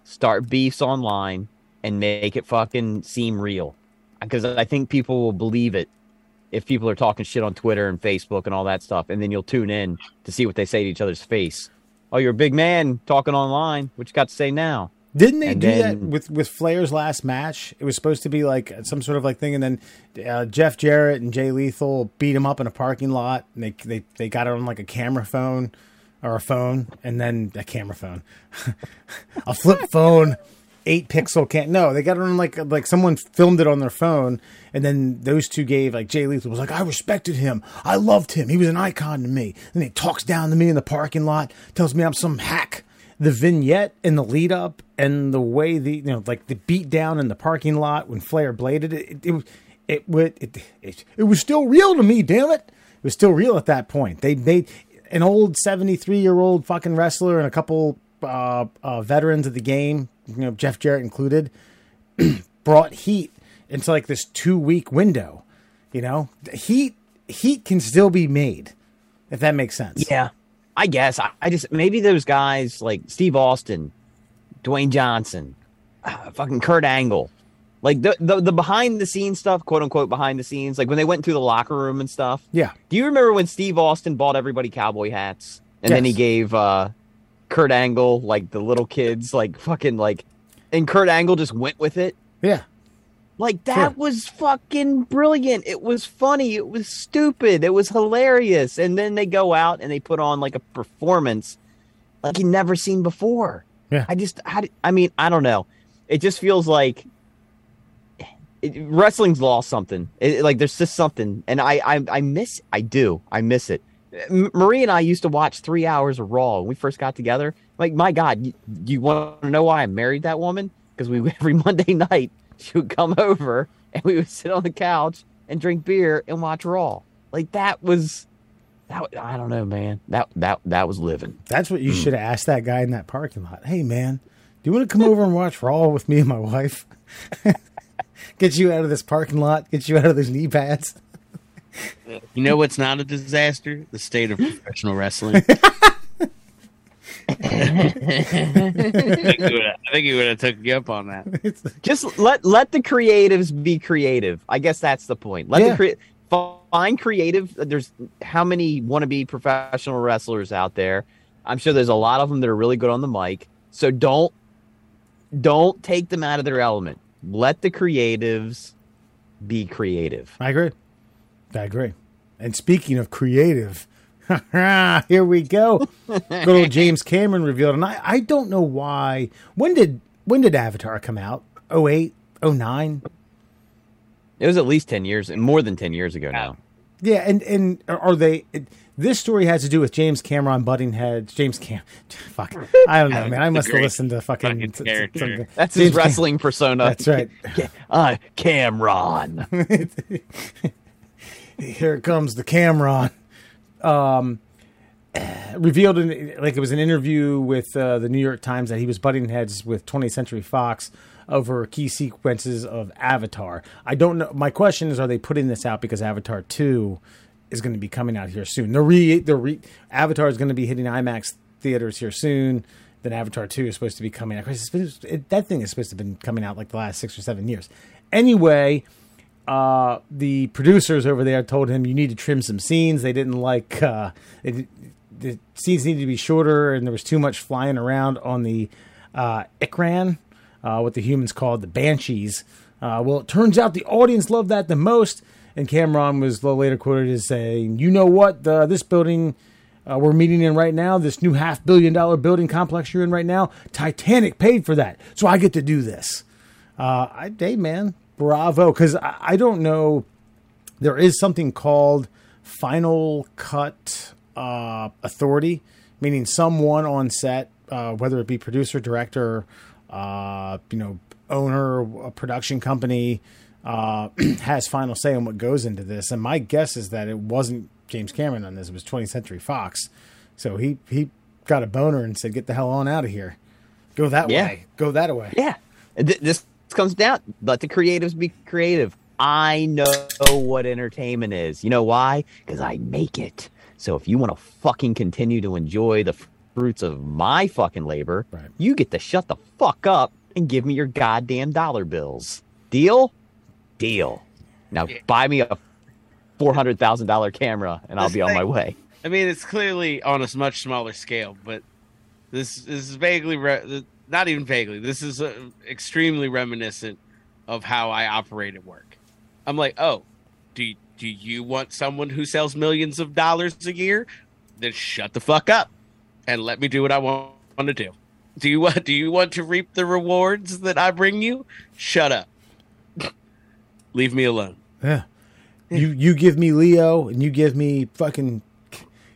start beefs online, and make it fucking seem real. Because I think people will believe it if people are talking shit on Twitter and Facebook and all that stuff, and then you'll tune in to see what they say to each other's face. Oh, you're a big man talking online. What you got to say now? Didn't they And do that with with Flair's last match? It was supposed to be like some sort of like thing, and then uh, Jeff Jarrett and Jay Lethal beat him up in a parking lot, and they they they got it on like a camera phone or a phone, and then a camera phone, a flip phone, eight pixel can no, they got it on like like someone filmed it on their phone, and then those two gave like Jay Lethal was like I respected him, I loved him, he was an icon to me, and he talks down to me in the parking lot, tells me I'm some hack. The vignette and the lead up and the way the you know like the beat down in the parking lot when Flair bladed it it it it, it, it, it was still real to me damn it. It was still real at that point. They made an old 73 year old fucking wrestler and a couple uh, uh, veterans of the game you know Jeff Jarrett included brought heat into like this two week window you know? Heat heat can still be made if that makes sense. Yeah, I guess. I, I just maybe those guys like Steve Austin, Dwayne Johnson, uh, fucking Kurt Angle, like the, the the behind the scenes stuff, quote unquote behind the scenes, like when they went through the locker room and stuff. yeah. Do you remember when Steve Austin bought everybody cowboy hats, and then he gave uh, Kurt Angle like the little kids like fucking like, and Kurt Angle just went with it. yeah Like that Sure. was fucking brilliant. It was funny. It was stupid. It was hilarious. And then they go out and they put on like a performance like you never seen before. Yeah. I just, I, I mean, I don't know. It just feels like it, wrestling's lost something. It, like there's just something, and I, I, I miss. I do. I miss it. M- Marie and I used to watch three hours of Raw when we first got together. Like, my God, you, you want to know why I married that woman? Because we every Monday night she would come over and we would sit on the couch and drink beer and watch Raw. Like that was, that I don't know, man. That that that was living. That's what you mm. should have asked that guy in that parking lot. Hey, man, do you want to come over and watch Raw with me and my wife? get you out of this parking lot. Get you out of those knee pads. You know what's not a disaster? The state of professional wrestling. I think he would- I think he would have took you up on that. just let let the creatives be creative. I guess that's the point. Let Yeah. the crea- find creative. There's how many want to be professional wrestlers out there. I'm sure there's a lot of them that are really good on the mic. So don't don't take them out of their element. Let the creatives be creative. I agree. I agree. And speaking of creative, here we go. Good old James Cameron revealed, and I, I don't know why. When did when did Avatar come out? 08, 09? It was at least ten years and more than ten years ago now. Yeah, and and are they? This story has to do with James Cameron butting heads. James Cam, fuck, I don't know, man. I must have listened to fucking. fucking character. something. That's his James Cam- wrestling persona. That's right. Uh, Cameron. Here comes the Cameron. Um, revealed in like it was an interview with uh, the New York Times that he was butting heads with 20th Century Fox over key sequences of Avatar. I don't know. My question is, are they putting this out because Avatar Two is going to be coming out here soon? The re the re Avatar is going to be hitting IMAX theaters here soon. Then Avatar Two is supposed to be coming out. Been- it- that thing is supposed to have been coming out like the last six or seven years. Anyway, uh, the producers over there told him you need to trim some scenes. They didn't like uh, it, the scenes needed to be shorter, and there was too much flying around on the uh, Ikran, uh, what the humans called the Banshees. Uh, well, it turns out the audience loved that the most, and Cameron was later quoted as saying, "You know what? The, this building." Uh, we're meeting in right now, this new half billion dollar building complex you're in right now. Titanic paid for that, so I get to do this. Uh, I, hey man, bravo! Because I, I don't know, there is something called Final Cut uh, Authority, meaning someone on set, uh, whether it be producer, director, uh, you know, owner, a production company, uh, has final say on what goes into this. And my guess is that it wasn't James Cameron on this; it was 20th Century Fox. So he he got a boner and said, "Get the hell on out of here, go that Yeah. way, go that way." Yeah. Th- This comes down. Let the creatives be creative. I know what entertainment is. You know why? Because I make it. So if you want to fucking continue to enjoy the fruits of my fucking labor, Right. you get to shut the fuck up and give me your goddamn dollar bills. Deal? Deal. Now buy me a four hundred thousand dollar camera and I'll This be on my way. I mean, it's clearly on a much smaller scale, but this, this is vaguely re- not even vaguely. This is uh, extremely reminiscent of how I operate at work. I'm like, oh, do you, do you want someone who sells millions of dollars a year? Then shut the fuck up and let me do what I want, want to do. Do you want do you want to reap the rewards that I bring you? Shut up. Leave me alone. Yeah. You you give me Leo and you give me fucking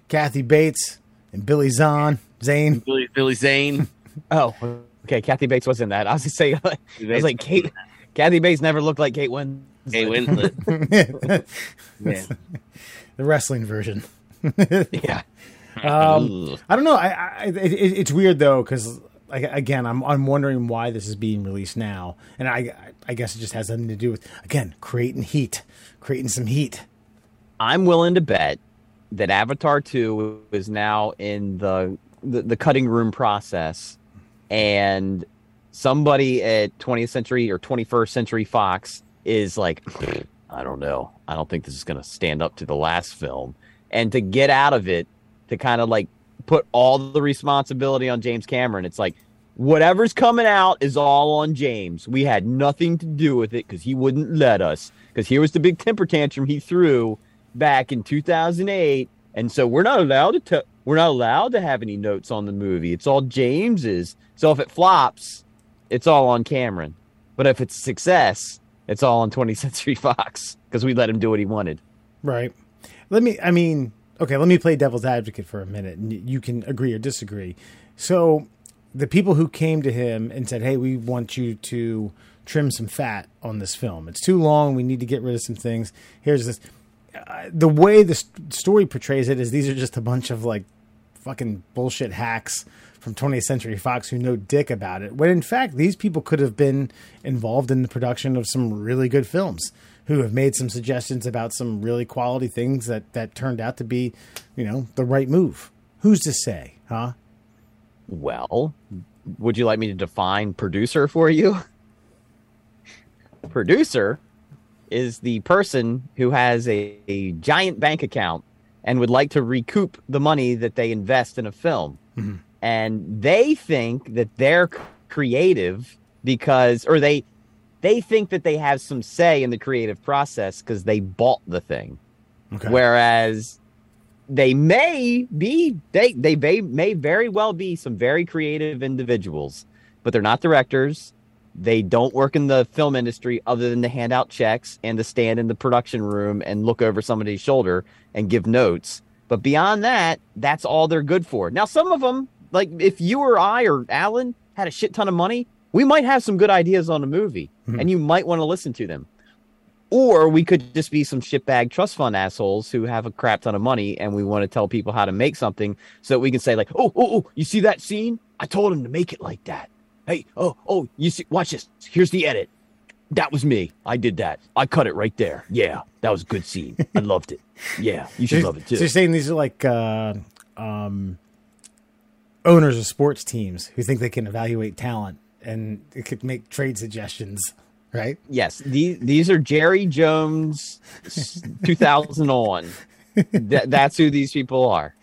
Kathy Bates and Billy Zahn, Zane. Billy, Billy Zane. Oh, okay. Kathy Bates was in that. I was just saying. I was like, Kate. Kathy Bates never looked like Kate Winslet. Hey, Winslet. Yeah. the wrestling version. yeah. Um, I don't know. I, I it, it, it's weird though because like again, I'm I'm wondering why this is being released now, and I I guess it just has something to do with again creating heat, creating some heat. I'm willing to bet that Avatar 2 is now in the, the the cutting room process and somebody at 20th century or 21st century Fox is like I don't know. I don't think this is going to stand up to the last film. And to get out of it, to kind of like put all the responsibility on James Cameron, it's like whatever's coming out is all on James. We had nothing to do with it because he wouldn't let us. Because here was the big temper tantrum he threw back in 2008, and so we're not allowed to. T- we're not allowed to have any notes on the movie. It's all James's. So if it flops, it's all on Cameron. But if it's a success, it's all on 20th Century Fox because we let him do what he wanted. Right. Let me. I mean, okay. Let me play devil's advocate for a minute, and you can agree or disagree. So, the people who came to him and said, "Hey, we want you to trim some fat on this film. It's too long. We need to get rid of some things. Here's this." The way the st- story portrays it is these are just a bunch of like fucking bullshit hacks from 20th Century Fox who know dick about it. When in fact, these people could have been involved in the production of some really good films, who have made some suggestions about some really quality things that that turned out to be, you know, the right move. Who's to say, huh? Well, would you like me to define producer for you? Producer is the person who has a, a giant bank account and would like to recoup the money that they invest in a film. Mm-hmm. And they think that they're creative because, or they, they think that they have some say in the creative process because they bought the thing. Okay. Whereas they may be they they may, may very well be some very creative individuals, but they're not directors. They don't work in the film industry other than to hand out checks and to stand in the production room and look over somebody's shoulder and give notes. But beyond that, that's all they're good for. Now, some of them, like if you or I or Alan had a shit ton of money, we might have some good ideas on a movie mm-hmm. and you might want to listen to them. Or we could just be some shitbag trust fund assholes who have a crap ton of money and we want to tell people how to make something so that we can say, like, oh, oh, oh, you see that scene? I told him to make it like that. Hey, oh, oh, you see, watch this. Here's the edit. That was me. I did that. I cut it right there. Yeah, that was a good scene. I loved it. Yeah, you should love it too. So you're saying these are like uh, um, owners of sports teams who think they can evaluate talent and it could make trade suggestions, right? Yes, these these are Jerry Jones, 2000 on. That, that's who these people are.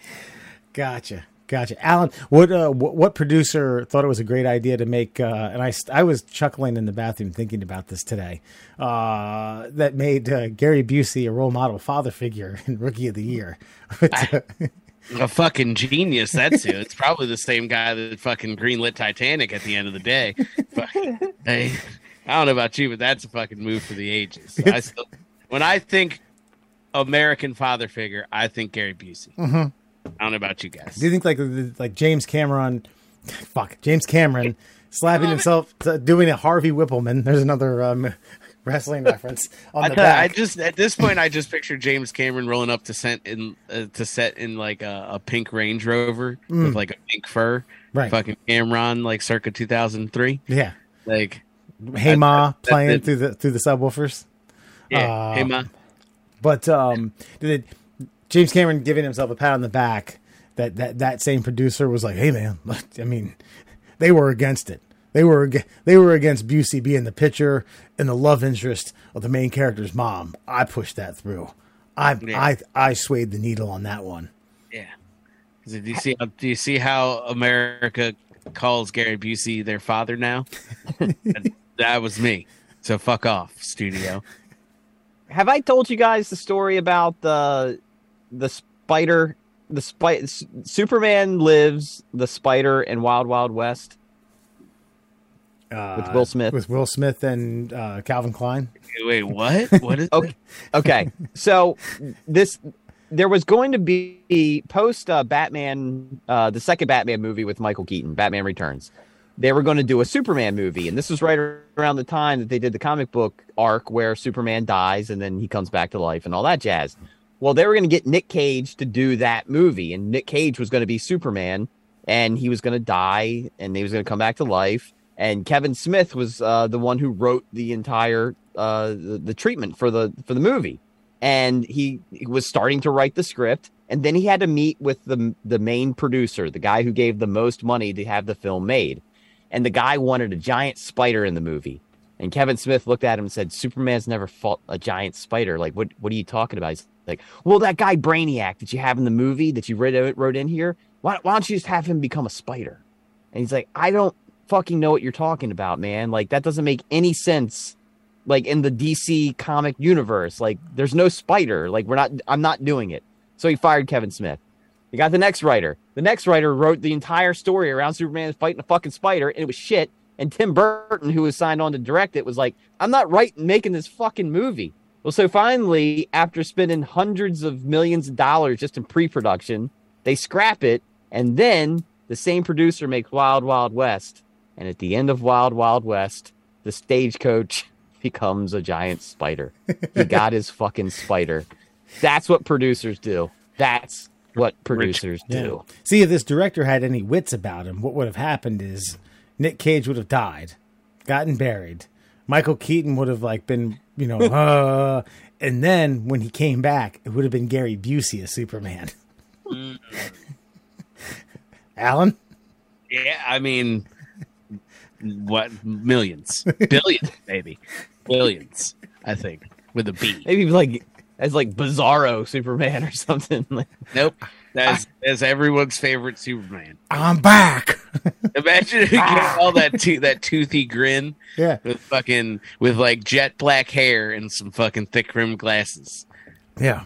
Gotcha, gotcha. Alan, what uh, what, producer thought it was a great idea to make? Uh, and I I was chuckling in the bathroom thinking about this today. Uh, that made uh, Gary Busey a role model father figure in Rookie of the Year. Uh, A fucking genius, that's who. It's probably the same guy that fucking greenlit Titanic at the end of the day. Hey, I don't know about you, but that's a fucking move for the ages. I still, when I think American father figure, I think Gary Busey. I don't know about you guys. Do you think like like James Cameron, fuck James Cameron slapping himself doing a Harvey Wippleman? There's another um, wrestling reference on I, the thought- I back. just at this point I just picture James Cameron rolling up to set in uh, to set in like a, a pink Range Rover with like a pink fur, Right. Fucking Cameron, like circa two thousand three. yeah, Like, Hey Ma that- playing that- through the through the subwoofers. yeah, Uh, hey ma, But um, did James Cameron giving himself a pat on the back? That that that same producer was like, "Hey man, I mean, they were against it. They were ag- they were against Busey being the pitcher and the love interest of the main character's mom. I pushed that through. I Yeah. I I swayed the needle on that one. Yeah. Do you see? Do you see how America calls Gary Busey their father now. That was me. So fuck off, studio. Have I told you guys the story about the the spider? The spider Superman lives the spider in Wild Wild West. Uh, With Will Smith. With Will Smith and uh, Calvin Klein. Wait, what? What is Okay. Okay. so this there was going to be post uh, Batman uh, the second Batman movie with Michael Keaton, Batman Returns. They were going to do a Superman movie, and this was right around the time that they did the comic book arc where Superman dies and then he comes back to life and all that jazz. Well, they were going to get Nick Cage to do that movie, and Nick Cage was going to be Superman, and he was going to die, and he was going to come back to life. And Kevin Smith was uh, the one who wrote the entire uh, the, the treatment for the for the movie, and he, he was starting to write the script, and then he had to meet with the the main producer, the guy who gave the most money to have the film made, and the guy wanted a giant spider in the movie. And Kevin Smith looked at him and said, "Superman's never fought a giant spider. Like, what? What are you talking about?" He's like, "Well, that guy Brainiac that you have in the movie that you wrote uh, wrote in here. Why, why don't you just have him become a spider?" And he's like, "I don't fucking know what you're talking about, man. Like, that doesn't make any sense. Like in the DC comic universe, like there's no spider. Like, we're not. I'm not doing it." So he fired Kevin Smith. He got the next writer. The next writer wrote the entire story around Superman fighting a fucking spider, and it was shit. And Tim Burton, who was signed on to direct it, was like, I'm not writing making this fucking movie. Well, so finally, after spending hundreds of millions of dollars just in pre-production, they scrap it, and then the same producer makes Wild Wild West. And at the end of Wild Wild West, the stagecoach becomes a giant spider. he got his fucking spider. That's what producers do. That's what producers do. See, if this director had any wits about him, what would have happened is Nick Cage would have died, gotten buried. Michael Keaton would have like been, you know, uh, and then when he came back, it would have been Gary Busey as Superman. Alan, Yeah, I mean, what millions, billions, maybe billions. I think with a B. Maybe like as like Bizarro Superman or something. Like, Nope, that's that's everyone's favorite Superman. I'm back. Imagine if you get all that to- that toothy grin yeah, with fucking with like jet black hair and some fucking thick rimmed glasses. yeah.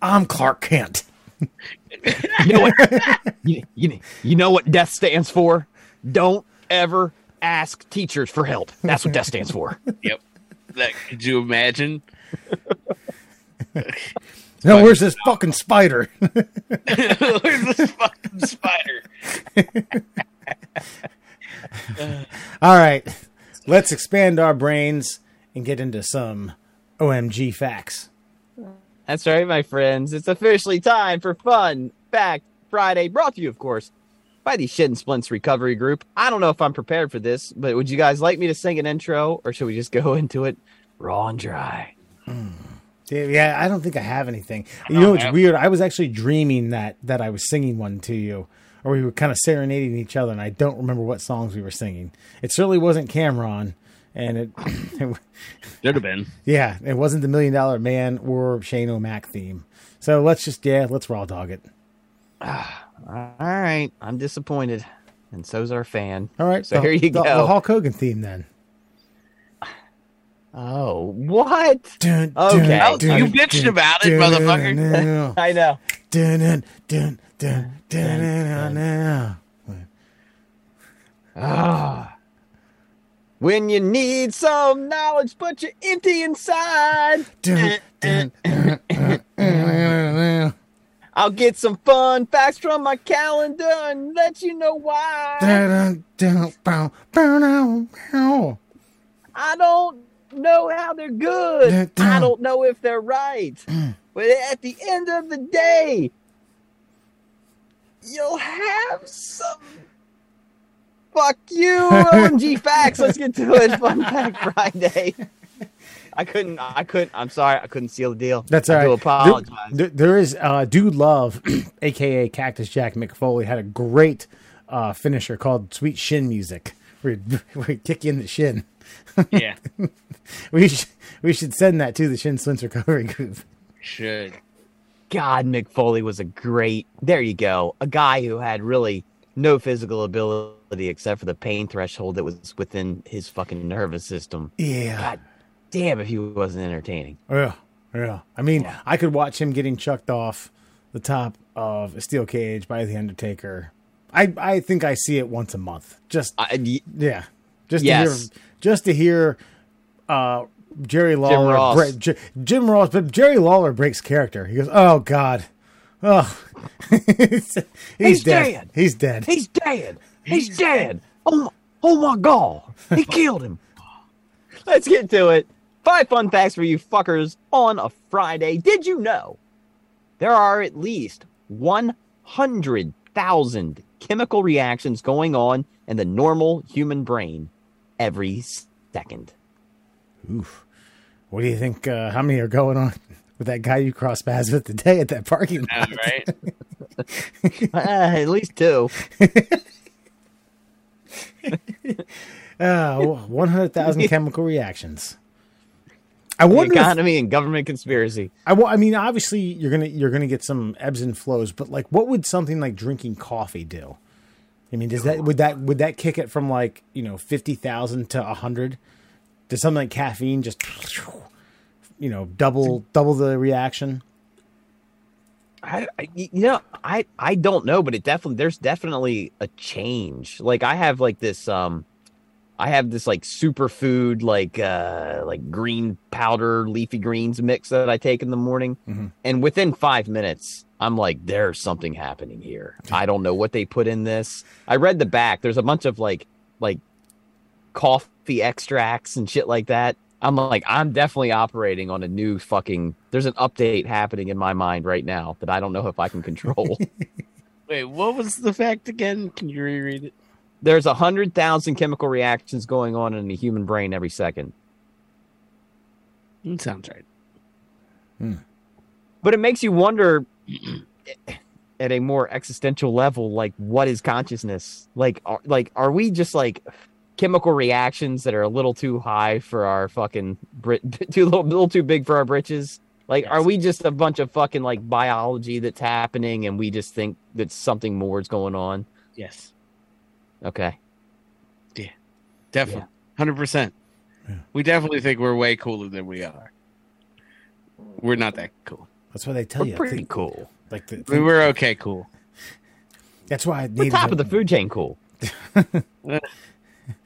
I'm Clark Kent. you know what? you, you, you know what death stands for? Don't ever ask teachers for help. That's what death stands for. Yep. That could you imagine? No, where's this fucking spider? Where's this fucking spider? All right, let's expand our brains and get into some OMG facts. That's right, my friends. It's officially time for Fun Fact Friday, brought to you, of course, by the Shit and Splints Recovery Group. I don't know if I'm prepared for this, but would you guys like me to sing an intro, or should we just go into it raw and dry? Yeah, yeah, I don't think I have anything. You know, it's weird. I was actually dreaming that that I was singing one to you, or we were kind of serenading each other, and I don't remember what songs we were singing. It certainly wasn't Cameron, and it, it Should have been. yeah, it wasn't the Million Dollar Man or Shane O'Mac theme. So let's just yeah, let's raw dog it. Ah, all right, I'm disappointed, and so's our fan. All right, so the, here you the, go. The Hulk Hogan theme then. Oh, what? Dun, Okay. Oh, you bitched about it, motherfucker. motherfucker. I know. dun, dun, dun, dun, dun, dun, dun. Ah. When you need some knowledge, but you're empty inside. Dun, eh, dun, eh, eh, dun, dun, dun, dun. I'll get some fun facts from my calendar and let you know why. Dun, dun. I don't know how they're good. I don't know if they're right. But at the end of the day, you'll have some. Fuck you, OMG facts. Let's get to it. Fun Fact Friday. I couldn't. I couldn't. I'm sorry. I couldn't seal the deal. That's I all do apologize. There, there is uh, Dude Love, aka Cactus Jack McFoley, had a great uh, finisher called Sweet Shin Music, where he'd kick you in the shin. Yeah, We should, we should send that to the Shin Splints Recovery Group. should. God, Mick Foley was a great. There you go. A guy who had really no physical ability except for the pain threshold that was within his fucking nervous system. Yeah. God damn, if he wasn't entertaining. Yeah. Yeah. I mean, Yeah. I could watch him getting chucked off the top of a steel cage by the Undertaker. I I think I see it once a month. Just I, y- yeah. Just Yes. to hear just to hear uh Jerry Lawler Ross. break- J- Jim Ross, but Jerry Lawler breaks character. He goes, "Oh God, oh, he's, He's dead. dead. He's dead. he's dead. He's dead. Oh my, oh my god, he killed him. Let's get to it. Five fun facts for you fuckers on a Friday. Did you know there are at least 100,000 chemical reactions going on in the normal human brain every second? Oof. What do you think? Uh, how many are going on with that guy you crossed paths with today at that parking lot? Yeah, right? Uh, at least two. Uh, one hundred thousand chemical reactions. I The wonder. If, economy and government conspiracy. I, I mean, obviously, you're gonna you're gonna get some ebbs and flows, but like, what would something like drinking coffee do? I mean, does that would that would that kick it from like you know fifty thousand to hundred? Does something like caffeine just you know double double the reaction? I, I you know I I don't know, but it definitely there's definitely a change. Like I have like this um I have this like superfood like uh like green powder leafy greens mix that I take in the morning Mhm. and within 5 minutes I'm like there's something happening here. I don't know what they put in this. I read the back. There's a bunch of like like coffee extracts and shit like that. I'm like, I'm definitely operating on a new fucking. There's an update happening in my mind right now that I don't know if I can control. Wait, what was the fact again? Can you reread it? There's a hundred thousand chemical reactions going on in the human brain every second, It sounds right. Hmm. but it makes you wonder at a more existential level, like what is consciousness? Like, are, like, are we just like chemical reactions that are a little too high for our fucking Brit, too little, little too big for our britches? Like, are we just a bunch of fucking like biology that's happening, and we just think that something more is going on? Yes, Okay, Yeah. definitely, hundred percent. Yeah. We definitely think we're way cooler than we are. We're not that cool. That's what they tell we're you. pretty Think- cool. like the, We were okay, cool. that's why I We're need top of the food chain. Cool. Uh,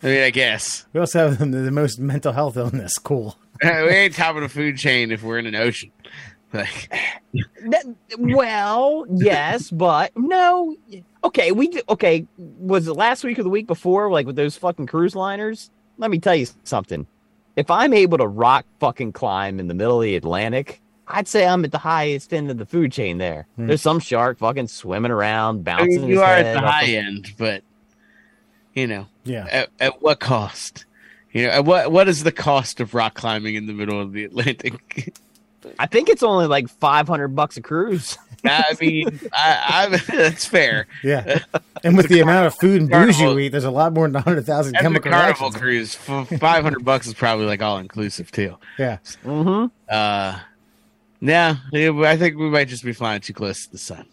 I mean, I guess We also have the, the most mental health illness. Cool. we ain't top of the food chain if we're in an ocean. Like, That, well, yes, but no. Okay, we okay. Was it last week or the week before? Like with those fucking cruise liners? Let me tell you something. If I'm able to rock fucking climb in the middle of the Atlantic, I'd say I'm at the highest end of the food chain. There, Hmm. there's some shark fucking swimming around, I bouncing. mean, his you are at the high the- end, but you know, Yeah. at, at what cost? You know, at what what is the cost of rock climbing in the middle of the Atlantic? I think it's only like 500 bucks a cruise. I mean, I, I that's fair. Yeah. And with the amount of food and booze you eat, there's a lot more than 100,000 As a chemical carnival reactions. cruise, five hundred bucks is probably like all inclusive too. Yeah. Mm-hmm. Uh, yeah, yeah, I think we might just be flying too close to the sun.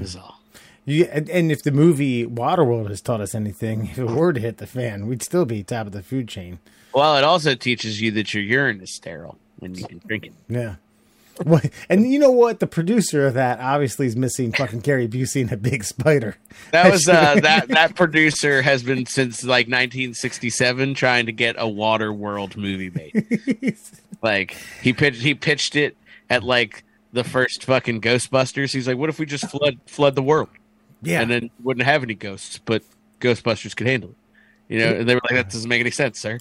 Is all. You, and, and if the movie Waterworld has taught us anything, if it were to hit the fan, we'd still be top of the food chain. Well, it also teaches you that your urine is sterile when you can drink it. Yeah. What, and you know what? The producer of that obviously is missing fucking Gary Busey and a big spider. That was uh, that that producer has been since like 1967 trying to get a Water World movie made. like he pitched he pitched it at like the first fucking Ghostbusters. He's like, "What if we just flood flood the world Yeah. and then wouldn't have any ghosts, but Ghostbusters could handle it?" You know, and they were like, "That doesn't make any sense, sir."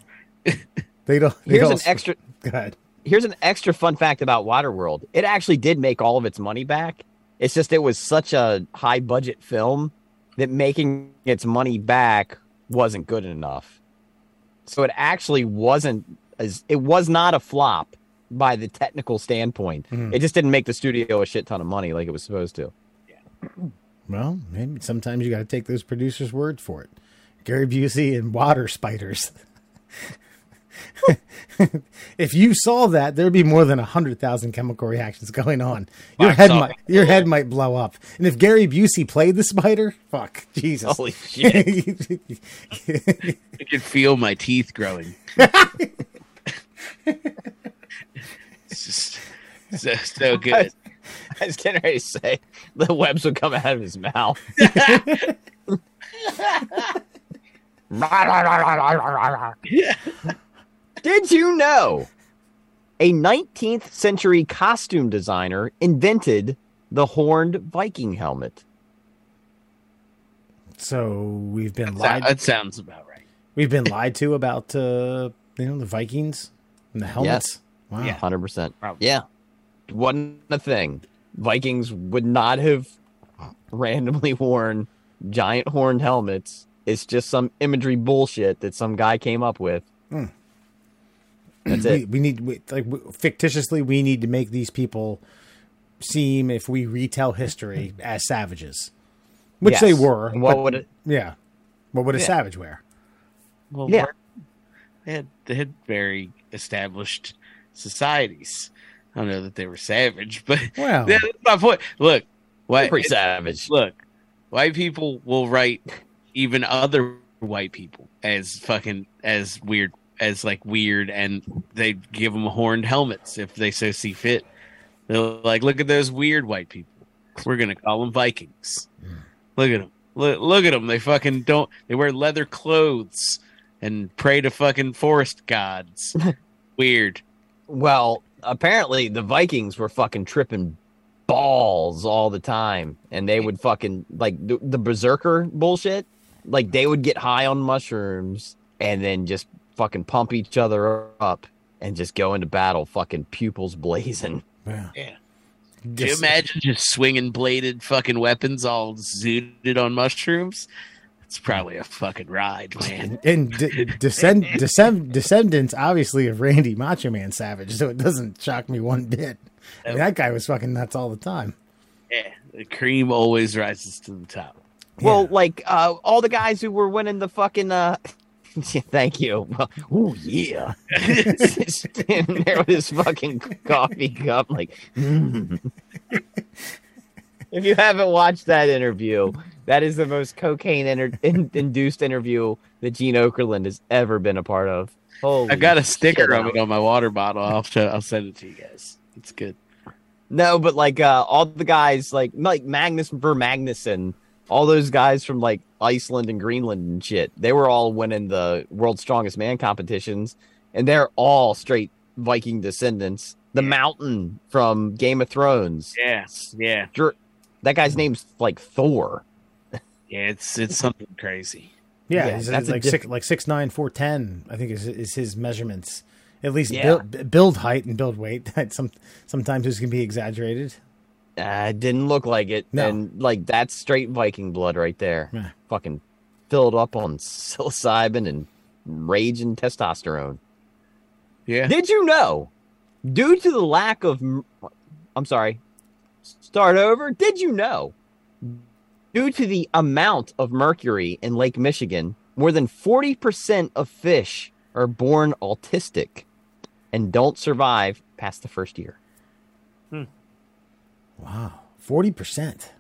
they don't. They Here's an also- extra. God. Here's an extra fun fact about Waterworld. It actually did make all of its money back. It's just it was such a high budget film that making its money back wasn't good enough. So it actually wasn't as it was not a flop by the technical standpoint. Mhm. It just didn't make the studio a shit ton of money like it was supposed to. Yeah. Well, maybe sometimes you got to take those producers' word for it. Gary Busey and water spiders. if you saw that, there'd be more than a hundred thousand chemical reactions going on. Your Fuck, head so- might your head might blow up. And if Gary Busey played the spider, fuck Jesus. Holy shit. I can feel my teeth growing. it's just so, so good. I was getting ready to say the webs would come out of his mouth. Did you know a 19th century costume designer invented the horned Viking helmet? so we've been That, lied that sounds about right. we've been lied to about uh you know the Vikings and the helmets. Wow. Yeah. 100%. Yeah. Wasn't a thing. Vikings would not have randomly worn giant horned helmets. It's just some imagery bullshit that some guy came up with. That's we, it. we need we, like w- fictitiously we need to make these people seem if we retell history as savages which they were And what but- would it? yeah what would a Yeah. savage wear Well, Yeah. they had they had very established societies. I don't know that they were savage, but Well. that's my point. Look, white Pretty savage. look, white people will write even other white people as fucking as weird as like weird, and they give them horned helmets if they so see fit. They're like, look at those weird white people. We're gonna call them Vikings. Hmm. Look at them. Look, look at them. They fucking don't. They wear leather clothes and pray to fucking forest gods. Weird. Well, apparently the Vikings were fucking tripping balls all the time, and they would fucking like the, the berserker bullshit. Like they would get high on mushrooms and then just fucking pump each other up and just go into battle, fucking pupils blazing. yeah Yeah. Can you imagine just swinging bladed fucking weapons all zooted on mushrooms? It's probably a fucking ride, man. and de- descend, descend, descendants obviously of Randy Macho Man Savage, so it doesn't shock me one bit. I mean, that guy was fucking nuts all the time. Yeah, the cream always rises to the top. Well, like uh, all the guys who were winning the fucking. Uh, yeah, thank you. Oh yeah, standing there with his fucking coffee cup, like. "Mm." if you haven't watched that interview, that is the most cocaine inter- in- induced interview that Gene Okerlund has ever been a part of. Holy I got a sticker of it on my water bottle. I'll show, I'll send it to you guys. It's good. No, but like uh, all the guys, like like Magnus Ver Magnusson, all those guys from like Iceland and Greenland and shit, they were all winning the World's Strongest Man competitions, and they're all straight Viking descendants. The Mountain from Game of Thrones, Yeah, yeah, that guy's name's like Thor. yeah. It's it's something crazy. Yeah, Yeah, he's, that's a like diff- six, like six nine four ten. I think is is his measurements. At least Yeah. build, build height and build weight. Some sometimes this can be exaggerated. Uh, it didn't look like it, No. and like that's straight Viking blood right there. Yeah. Fucking filled up on psilocybin and rage and testosterone. Yeah, Did you know, due to the lack of, I'm sorry, start over. Did you know, due to the amount of mercury in Lake Michigan, more than 40% of fish are born autistic and don't survive past the first year. Wow, forty percent.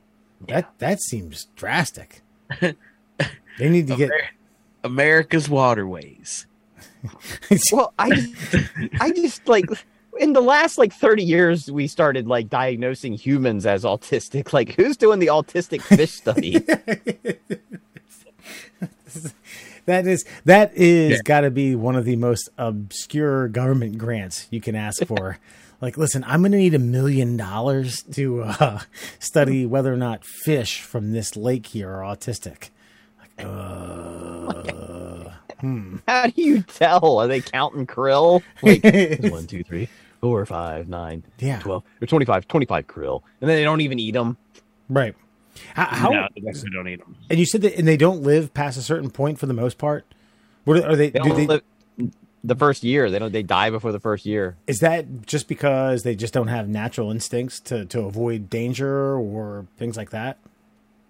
That that seems drastic. they need to get. America's waterways. Well, I, I just like in the last like 30 years, we started like diagnosing humans as autistic. Like, who's doing the autistic fish study? That is that is Yeah. got to be one of the most obscure government grants you can ask for. Like, listen, I'm going to need a million dollars to uh, study whether or not fish from this lake here are autistic. Like, uh, How do you tell? Are they counting krill? Like one, two, three, four, five, nine, Yeah. 12, or 25, 25 krill. And then they don't even eat them. right? How, how no, they don't eat them. and you said that, and they don't live past a certain point for the most part. What are, are they? They do they live the first year. They don't. They die before the first year. is that just because they just don't have natural instincts to to avoid danger or things like that?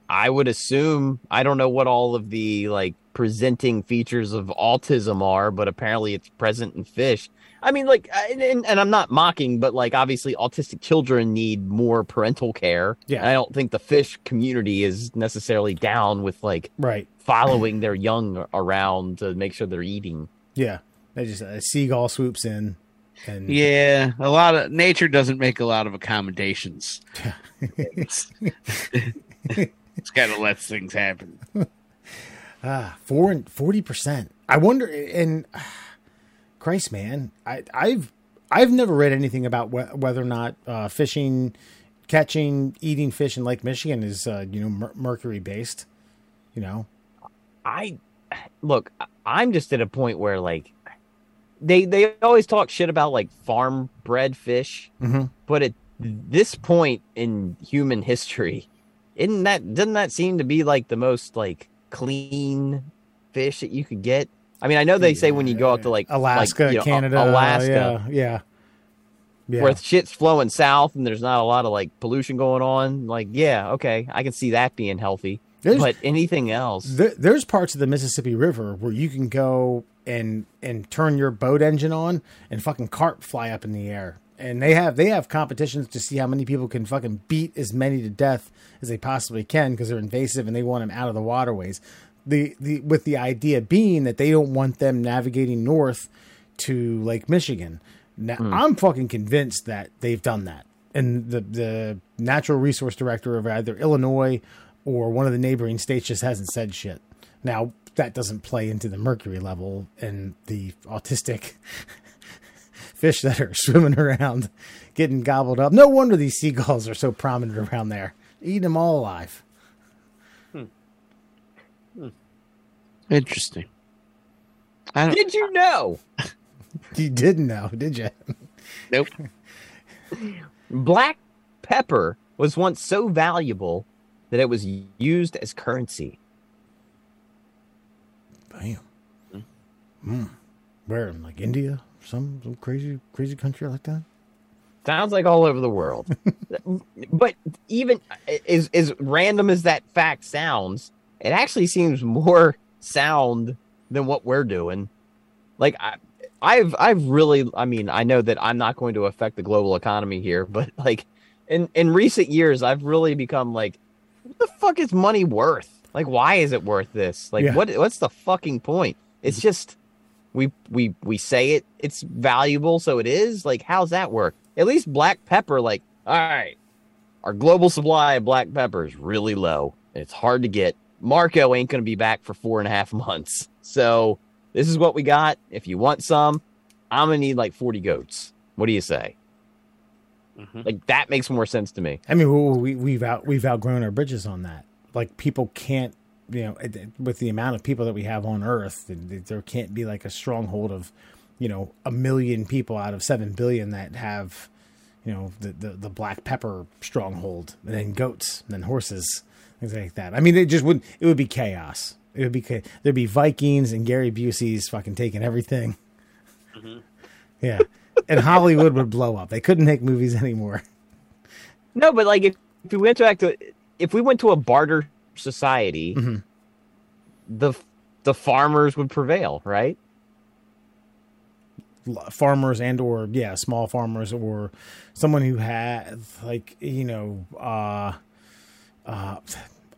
I would assume. I don't know what all of the like presenting features of autism are, but apparently it's present in fish. I mean, like, and, and I'm not mocking, but like, obviously, autistic children need more parental care. Yeah. And I don't think the fish community is necessarily down with like Right. following their young around to make sure they're eating. Yeah. They just a seagull swoops in and Yeah, a lot of nature doesn't make a lot of accommodations. it's kind of lets things happen. Ah, four and forty percent. I wonder, and ah, Christ, man, I, I've I've never read anything about wh- whether or not uh, fishing, catching, eating fish in Lake Michigan is uh, you know mer- mercury based. You know, I look, I'm just at a point where like they they always talk shit about like farm bred fish, Mhm. but at this point in human history, isn't that doesn't that seem to be like the most like clean fish that you could get? I mean, I know they say when you go out to like Alaska, like, you know, Canada, Alaska, yeah, yeah, yeah. where shit's flowing south and there's not a lot of like pollution going on. Like, yeah, okay, I can see that being healthy. There's- but anything else, There, there's parts of the Mississippi River where you can go and and turn your boat engine on and fucking carp fly up in the air. And they have they have competitions to see how many people can fucking beat as many to death as they possibly can because they're invasive and they want them out of the waterways. The the with the idea being that they don't want them navigating north to Lake Michigan. Now hmm. I'm fucking convinced that they've done that. And the the natural resource director of either Illinois or one of the neighboring states just hasn't said shit. Now that doesn't play into the mercury level and the autistic fish that are swimming around getting gobbled up. No wonder these seagulls are so prominent around there. Eating them all alive. Hmm. Interesting. I don't. did you know? You didn't know, did you? Nope. Black pepper was once so valuable that it was used as currency. Bam. Mm. Where in like India? Some some crazy crazy country like that? Sounds like all over the world. but even as as random as that fact sounds, it actually seems more sound than what we're doing. Like I I've I've really I mean, I know that I'm not going to affect the global economy here, but like in in recent years I've really become like what the fuck is money worth? Like why is it worth this? Like Yeah. what what's the fucking point? It's just we we we say it it's valuable so it is like how's that work at least black pepper like all right our global supply of black pepper is really low it's hard to get marco ain't gonna be back for four and a half months so this is what we got if you want some i'm gonna need like 40 goats what do you say Mhm. like that makes more sense to me I mean, we, we, we've out we've outgrown our bridges on that. Like people can't, you know, it- it- with the amount of people that we have on Earth, th- th- there can't be like a stronghold of, you know, a million people out of seven billion that have, you know, the the, the black pepper stronghold, and then goats, and then horses, things like that. I mean, it just wouldn't it would be chaos. It would be cha- there'd be Vikings and Gary Busey's fucking taking everything. Mm-hmm. Yeah, and Hollywood would blow up. They couldn't make movies anymore. no but like if, if we went back to if we went to a barter society the the farmers would prevail right farmers and or yeah small farmers or someone who had like you know uh uh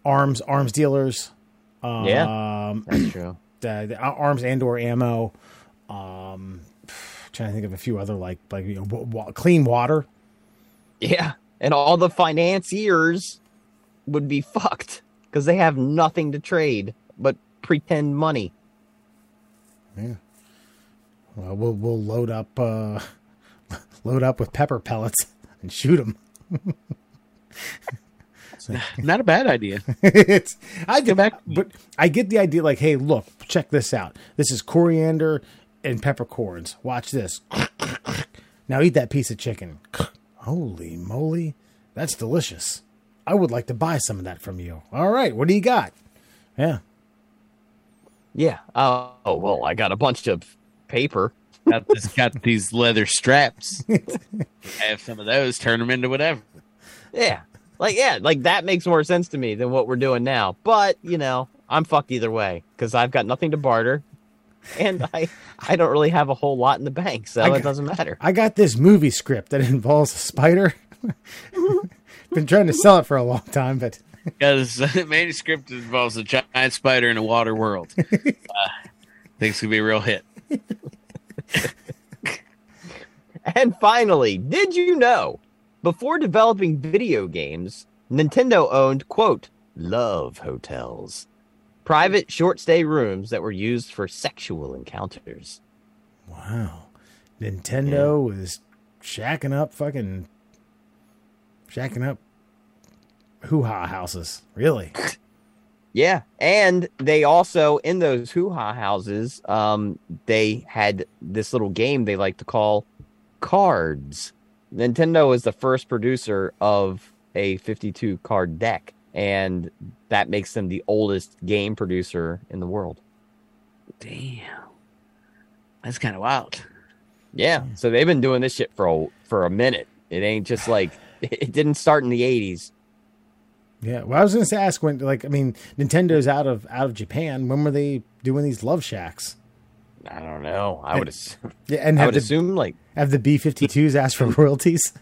arms arms dealers um Yeah. that's true the, the arms and or ammo um trying to think of a few other like like you know wa- wa- clean water Yeah. And all the financiers would be fucked because they have nothing to trade but pretend money. yeah well we'll, we'll load up uh load up with pepper pellets and shoot them Not a bad idea. it's I get back- but I get the idea. Like, hey, look, check this out. This is coriander and peppercorns. Watch this. now eat that piece of chicken. Holy moly, that's delicious. I would like to buy some of that from you. All right, what do you got? Yeah, Yeah. Oh, oh well, I got a bunch of paper. got this, got these leather straps. Have some of those. Turn them into whatever. Yeah. Like, yeah, like that makes more sense to me than what we're doing now. But, you know, I'm fucked either way because I've got nothing to barter, and I I don't really have a whole lot in the bank, so I it doesn't matter. I got this movie script that involves a spider. Mm-hmm. Been trying to sell it for a long time, but Because the manuscript involves a giant spider in a water world. uh, thinks could be a real hit. And finally, did you know? Before developing video games, Nintendo owned, quote, love hotels. Private short stay rooms that were used for sexual encounters. wow, Nintendo was shacking up, fucking shacking up hoo ha houses. Really? Yeah. And they also, in those hoo ha houses, um, they had this little game they like to call cards. Nintendo was the first producer of a 52 card deck, and that makes them the oldest game producer in the world. Damn. That's kind of wild. Yeah, so they've been doing this shit for a, for a minute. It ain't just like it didn't start in the '80s. Yeah. Well, I was going to ask when, like, I mean, Nintendo's out of out of Japan. When were they doing these love shacks? I don't know. I would assume, Yeah, and I would the assume like have the B 52s asked for royalties?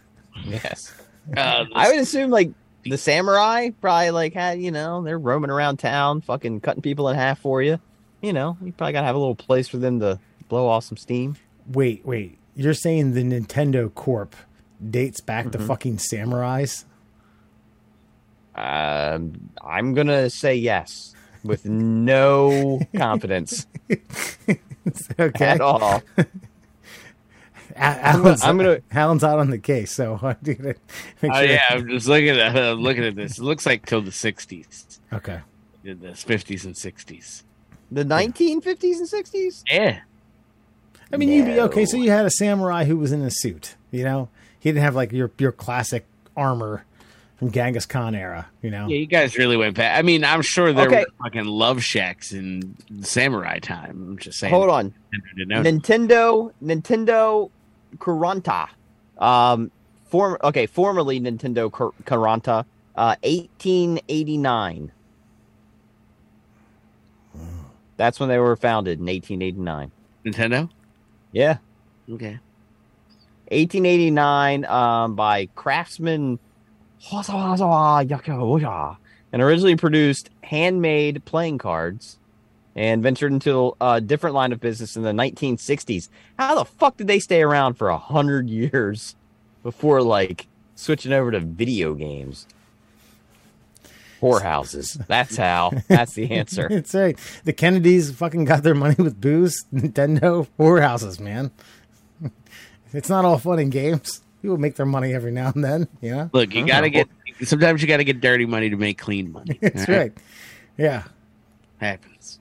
yes. Uh, I would assume like the samurai probably like had you know they're roaming around town, fucking cutting people in half for you. You know, you probably gotta have a little place for them to blow off some steam. Wait, wait. You're saying the Nintendo Corp dates back Mm-hmm. to fucking samurais? Um, I'm gonna say yes with no confidence okay. at all. Alan's, I'm gonna- Alan's out on the case, so I do to make oh sure. yeah, I'm just looking at uh, looking at this. It looks like till the '60s. Okay. Did this '50s and '60s. The 1950s and 60s. Yeah. I mean, you'd be okay. So you had a samurai who was in a suit. You know, he didn't have like your your classic armor from Genghis Khan era. You know. Yeah, you guys really went back. I mean, I'm sure there Okay. were fucking love shacks in samurai time. I'm just saying. Hold on. Nintendo. Nintendo Nintendo Kuranta. Um form okay, formerly Nintendo Kur- Kuranta, uh 1889. That's when they were founded in 1889. Nintendo. Yeah. Okay. 1889 um, by craftsman and originally produced handmade playing cards and ventured into a different line of business in the 1960s. How the fuck did they stay around for a hundred years before like switching over to video games? Whorehouses. That's how. That's the answer. It's right. The Kennedys fucking got their money with booze. Nintendo whorehouses, man. It's not all fun and games. People make their money every now and then. You know. Look, you gotta get. Sometimes you gotta get dirty money to make clean money. That's all right. Yeah. Happens.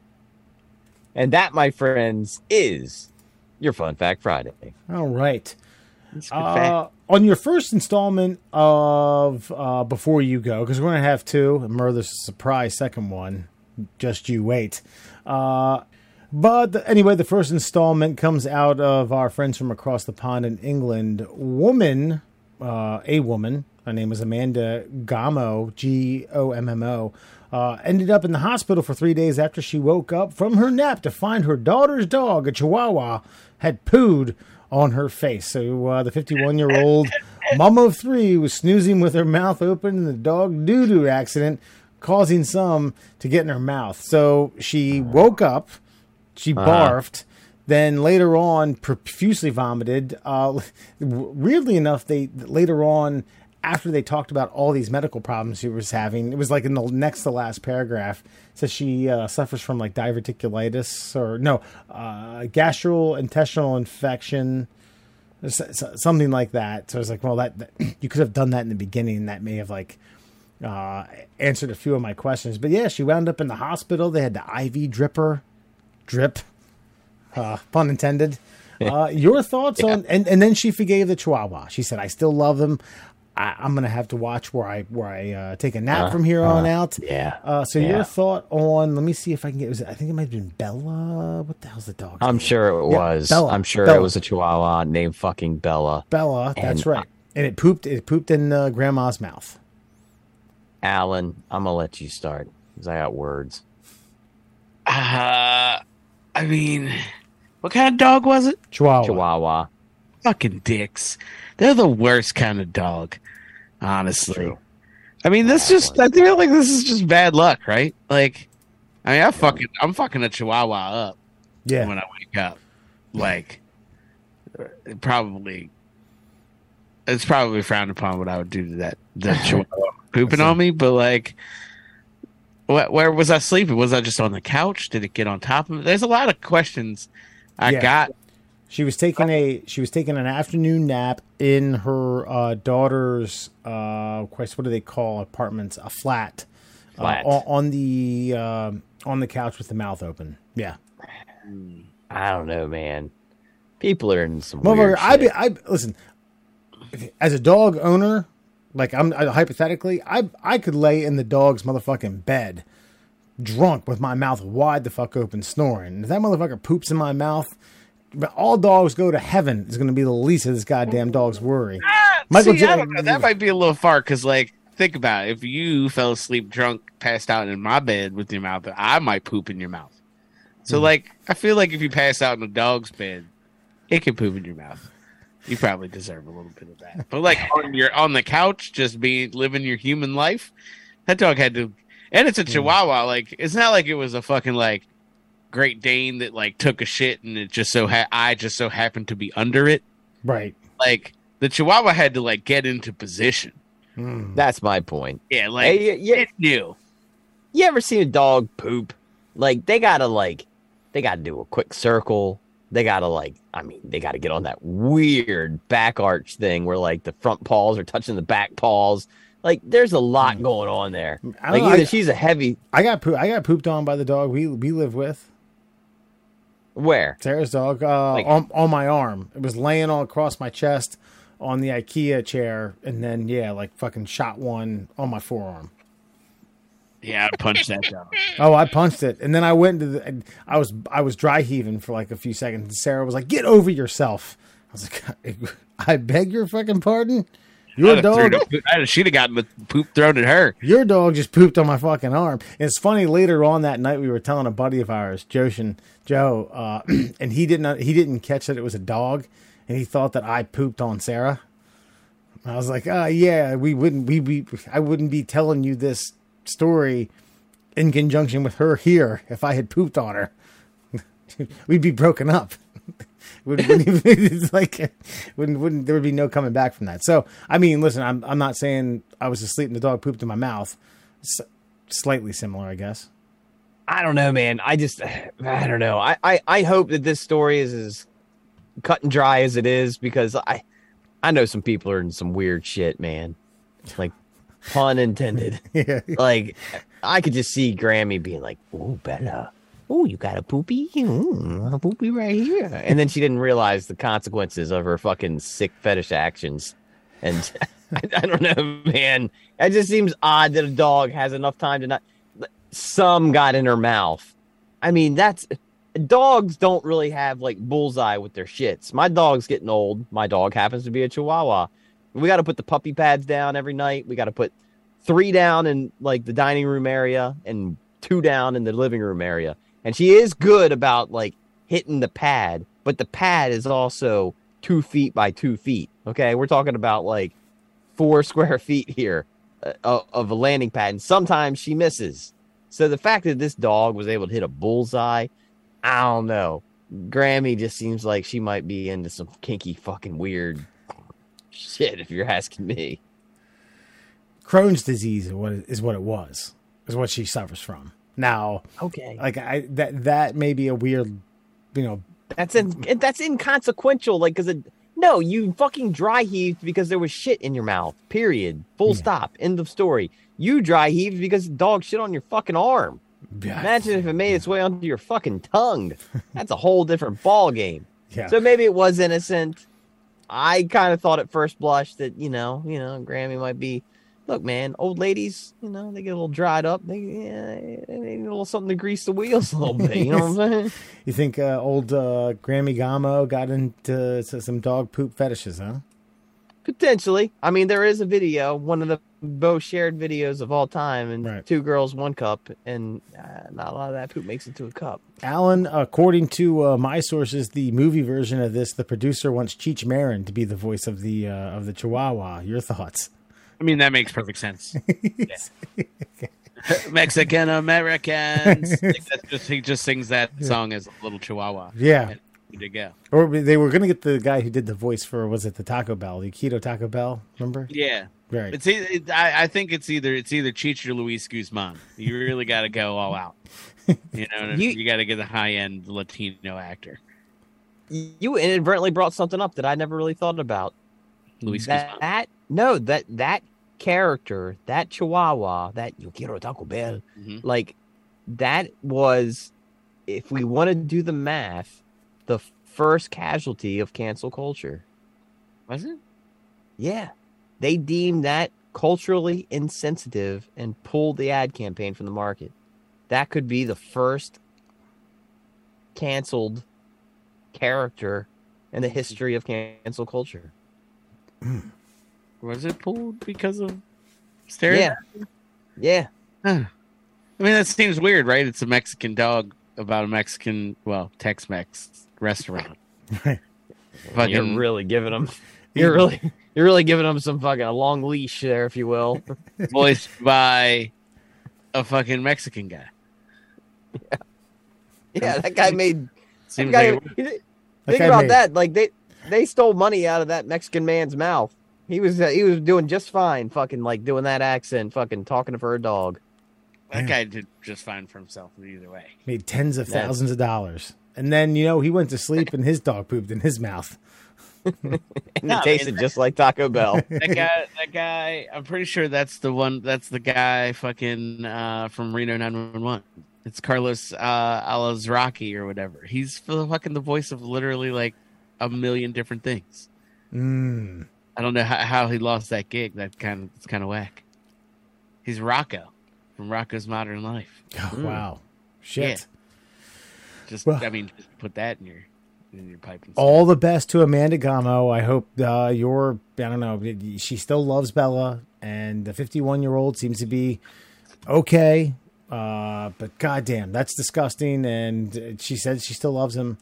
And that, my friends, is your Fun Fact Friday. All right. That's a good fact. Uh, on your first installment of uh, Before You Go, because we're going to have two, and Murder's a surprise second one. Just you wait. Uh, but anyway, the first installment comes out of our friends from across the pond in England. Woman, uh, a woman, her name is Amanda Gommo, G O M M O, uh, ended up in the hospital for three days after she woke up from her nap to find her daughter's dog, a Chihuahua, had pooed on her face. So uh, the 51 year old mom of three was snoozing with her mouth open in the dog doo doo accident, causing some to get in her mouth. So she woke up, she barfed. Then later on, profusely vomited. Uh, weirdly enough, they later on, after they talked about all these medical problems she was having, it was like in the next to last paragraph, says she uh, suffers from like diverticulitis or no, uh, gastrointestinal infection, something like that. So I was like, well, that, that you could have done that in the beginning, and that may have like uh, answered a few of my questions. But yeah, she wound up in the hospital. They had the IV dripper, drip, uh, pun intended. Uh, your thoughts on and, and then she forgave the Chihuahua. She said, "I still love him. I, I'm gonna have to watch where I where I uh, take a nap from here on out." yeah. Uh, so Yeah. your thought on? Let me see if I can get. Was it, I think it might have been Bella. What the hell's the dog? I'm sure it Yeah, was. Bella, I'm sure Bella. it was a Chihuahua named fucking Bella. Bella. That's And, right. And it pooped. It pooped in uh, Grandma's mouth. Alan, I'm gonna let you start because I got words. Uh, I mean, what kind of dog was it? Chihuahua. Chihuahua. Fucking dicks. They're the worst kind of dog, honestly. I mean, this just, I feel like this is just bad luck, right? Like, I mean, I fucking, I'm fucking a chihuahua up Yeah. when I wake up. Like, probably, it's probably frowned upon what I would do to that, that chihuahua pooping on me, but like, wh- where was I sleeping? Was I just on the couch? Did it get on top of me? There's a lot of questions I Yeah. got. She was taking a she was taking an afternoon nap in her uh, daughter's uh, quest. What do they call apartments? A flat. Flat. Uh, on, on the uh, on the couch with the mouth open. Yeah, I don't know, man. People are in some motherfucker. weird I be. I listen. As a dog owner, like I'm I, hypothetically, I I could lay in the dog's motherfucking bed, drunk with my mouth wide the fuck open, snoring. If that motherfucker poops in my mouth, but all dogs go to heaven is going to be the least of this goddamn dog's worry. Michael See, J- I don't know. That might be a little far because, like, think about it. If you fell asleep drunk, passed out in my bed with your mouth, I might poop in your mouth. So, Hmm. like, I feel like if you pass out in a dog's bed, it can poop in your mouth. You probably deserve a little bit of that. But like on your on the couch, just being living your human life, that dog had to. And it's a Hmm. Chihuahua. Like, it's not like it was a fucking like Great Dane that like took a shit and it just so ha- I just so happened to be under it. Right. Like the Chihuahua had to like get into position. Mm. That's my point. Yeah, like Hey, you, you, it knew. you ever seen a dog poop? Like they gotta like they gotta do a quick circle. They gotta like I mean they gotta get on that weird back arch thing where like the front paws are touching the back paws. Like there's a lot going on there. I don't Like know, either I- she's a heavy I got I got pooped on by the dog we we live with. where? Sarah's dog uh, Like- on on my arm. It was laying all across my chest on the IKEA chair, and then yeah, like fucking shot one on my forearm. Yeah, I punched that dog. Oh, I punched it, and then I went to the. and I was I was dry heaving for like a few seconds. And Sarah was like, "Get over yourself." I was like, "I beg your fucking pardon." Your I'd have threw dog, She'd have gotten the poop thrown at her. your dog just pooped on my fucking arm. And it's funny. Later on that night, we were telling a buddy of ours, Joshin, Joe, uh, and he didn't he didn't catch that it was a dog, and he thought that I pooped on Sarah. I was like, uh, yeah, we wouldn't we, we I wouldn't be telling you this story in conjunction with her here if I had pooped on her. We'd be broken up. wouldn't it's like wouldn't wouldn't there would be no coming back from that. So I mean, listen, I'm I'm not saying I was asleep and the dog pooped in my mouth. S- slightly similar, I guess. I don't know, man. I just I don't know. I, I, I hope that this story is as cut and dry as it is because I I know some people are in some weird shit, man. Like pun intended. yeah, like I could just see Grammy being like, "Oh, Bella, oh, you got a poopy, mm, a poopy right here," and then she didn't realize the consequences of her fucking sick fetish actions. And I, I don't know, man. It just seems odd that a dog has enough time to not. Some got in her mouth. I mean, that's dogs don't really have like bullseye with their shits. My dog's getting old. My dog happens to be a Chihuahua. We got to put the puppy pads down every night. We got to put three down in like the dining room area and two down in the living room area. And she is good about like hitting the pad, but the pad is also two feet by two feet. Okay, we're talking about like four square feet here uh, of a landing pad, and sometimes she misses. So the fact that this dog was able to hit a bullseye, I don't know. Grammy just seems like she might be into some kinky fucking weird shit, if you're asking me. Crohn's disease is what what it was. Is what she suffers from. Now, Okay, like I that that may be a weird, you know, that's in, that's inconsequential. Like, cause it, no, you fucking dry heaved because there was shit in your mouth. Period. Full Yeah. stop. End of story. You dry heaved because dog shit on your fucking arm. Imagine if it made its way onto your fucking tongue. That's a whole different ball game. yeah. So maybe it was innocent. I kind of thought at first blush that you know, you know, Grammy might be. Look, man, old ladies, you know, they get a little dried up. They, yeah, they need a little something to grease the wheels a little bit. You know what I'm saying? You think uh, old uh, Grammy Gommo got into some dog poop fetishes, huh? Potentially. I mean, there is a video, one of the most shared videos of all time, and Right. two girls, one cup, and uh, not a lot of that poop makes it to a cup. Alan, according to uh, my sources, the movie version of this, the producer wants Cheech Marin to be the voice of the uh, of the Chihuahua. Your thoughts? I mean, that makes perfect sense. Mexican Americans. Like, that's just he just sings that song as a little chihuahua. Yeah. And good to go. Or they were going to get the guy who did the voice for was it the Taco Bell, the Keto Taco Bell? Remember? Yeah. Right. It's it, I, I think it's either it's either Cheech or Luis Guzman. You really got to go all out. You know, You- you, got to get a high end Latino actor, You inadvertently brought something up that I never really thought about. Luis that, Guzman. that no, that that character, that Chihuahua, that Yo quiero Taco Bell, Mhm. like that was, if we want to do the math, the first casualty of cancel culture. Was it? Yeah. They deemed that culturally insensitive and pulled the ad campaign from the market. That could be the first canceled character in the mm-hmm. history of cancel culture. Hmm. Was it pulled because of stereotypes? Yeah. Yeah. Huh. I mean, that seems weird, right? It's a Mexican dog about a Mexican, well, Tex-Mex restaurant. Right. Fucking You're really giving them you're really you're really giving them some fucking a long leash there, if you will. voiced by a fucking Mexican guy. yeah, that guy made Seems that guy, like he- think guy about made- that. Like they they stole money out of that Mexican man's mouth. He was uh, he was doing just fine, fucking like doing that accent, fucking talking for a dog. that guy did just fine for himself either way. Made tens of That's- thousands of dollars, and then you know he went to sleep and his dog pooped in his mouth. And No, it tasted just like Taco Bell. That guy, that guy. I'm pretty sure that's the one. That's the guy, fucking uh, from Reno 911. It's Carlos uh, Alazraqui or whatever. He's the fucking the voice of literally like a million different things. Mm. I don't know how, how he lost that gig. That kind of it's kind of whack. He's Rocko from Rocko's Modern Life. Oh, Mm. Wow, shit. Yeah. Just Well- I mean, just put that in your in your pipe. And All the best to Amanda Gommo. I hope uh, your I don't know. She still loves Bella, and the 51 year old seems to be okay. Uh, but goddamn, that's disgusting. And she said she still loves him.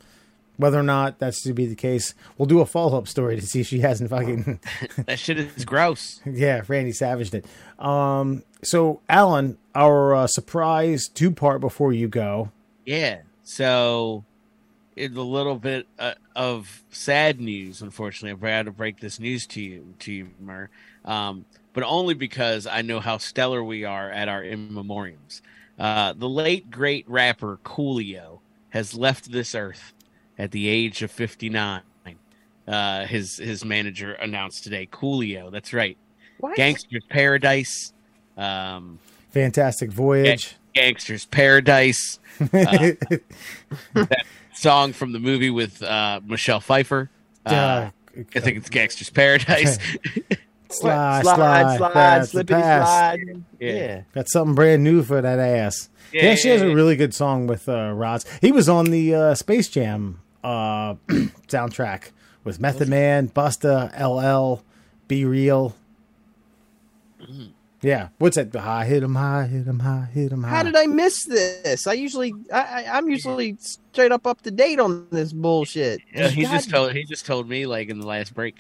Whether or not that's to be the case, we'll do a follow up story to see if she hasn't fucking that shit is gross. yeah, Randy savaged it. Um, so Alan, our uh, surprise two part before you go. Yeah. So, it's a little bit uh, of sad news. Unfortunately, I've had to break this news to you, to you, Mer. Um, but only because I know how stellar we are at our in memoriams. Uh, the late great rapper Coolio has left this earth at the age of 59. Uh, his his manager announced today. Coolio, that's right. What? Gangster's Paradise. Um, Fantastic Voyage. Gangster's Paradise. That song from the movie with uh, Michelle Pfeiffer. Uh, Uh, I think it's Gangster's Paradise. slide, slide, slide, slide, that's the slippity slide. Yeah. Yeah. Got something brand new for that ass. Yeah, she has a really good song with uh, Rods. He was on the uh, Space Jam uh, soundtrack with Method Man, Busta, LL, B-Real. Yeah, what's that? The high hit 'em high, hit hit 'em high, hit hit 'em high. How did I miss this? I usually, I, I, I'm usually straight up up to date on this bullshit. Yeah, he God- just told he just told me like in the last break.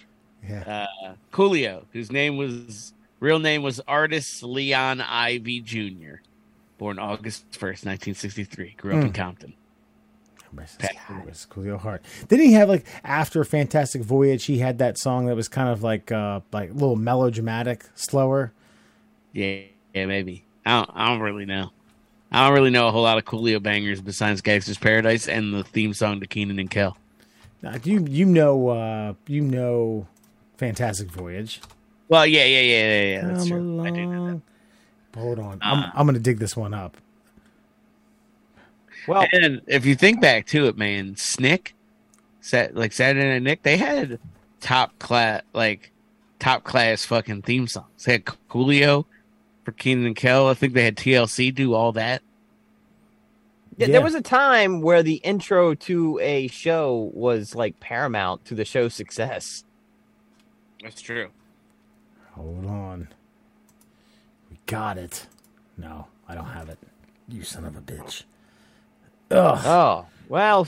Yeah. Uh, Coolio, whose name was real name was Artis Leon Ivey Jr., born August first, nineteen sixty three, grew up in Hmm. Compton. Pat- It was Coolio Heart. Didn't he have like after Fantastic Voyage? He had that song that was kind of like uh like a little melodramatic, slower. Yeah, yeah, maybe. I don't, I don't really know. I don't really know a whole lot of Coolio bangers besides Gangster's Paradise and the theme song to Kenan and Kel. Now, you you know uh you know Fantastic Voyage. Well, yeah, yeah, yeah, yeah, yeah. That's Come true. I do know that. Hold on, Uh. I'm I'm gonna dig this one up. Well, And if you think back to it, man, Snick, Sat like Saturday Night Nick, they had top class, like top class fucking theme songs. They had Coolio for Kenan and Kel. I think they had TLC do all that. yeah, Yeah. there was a time where the intro to a show was like paramount to the show's success. That's true. Hold on. We got it. No, I don't have it. You son of a bitch. Ugh. Oh, well,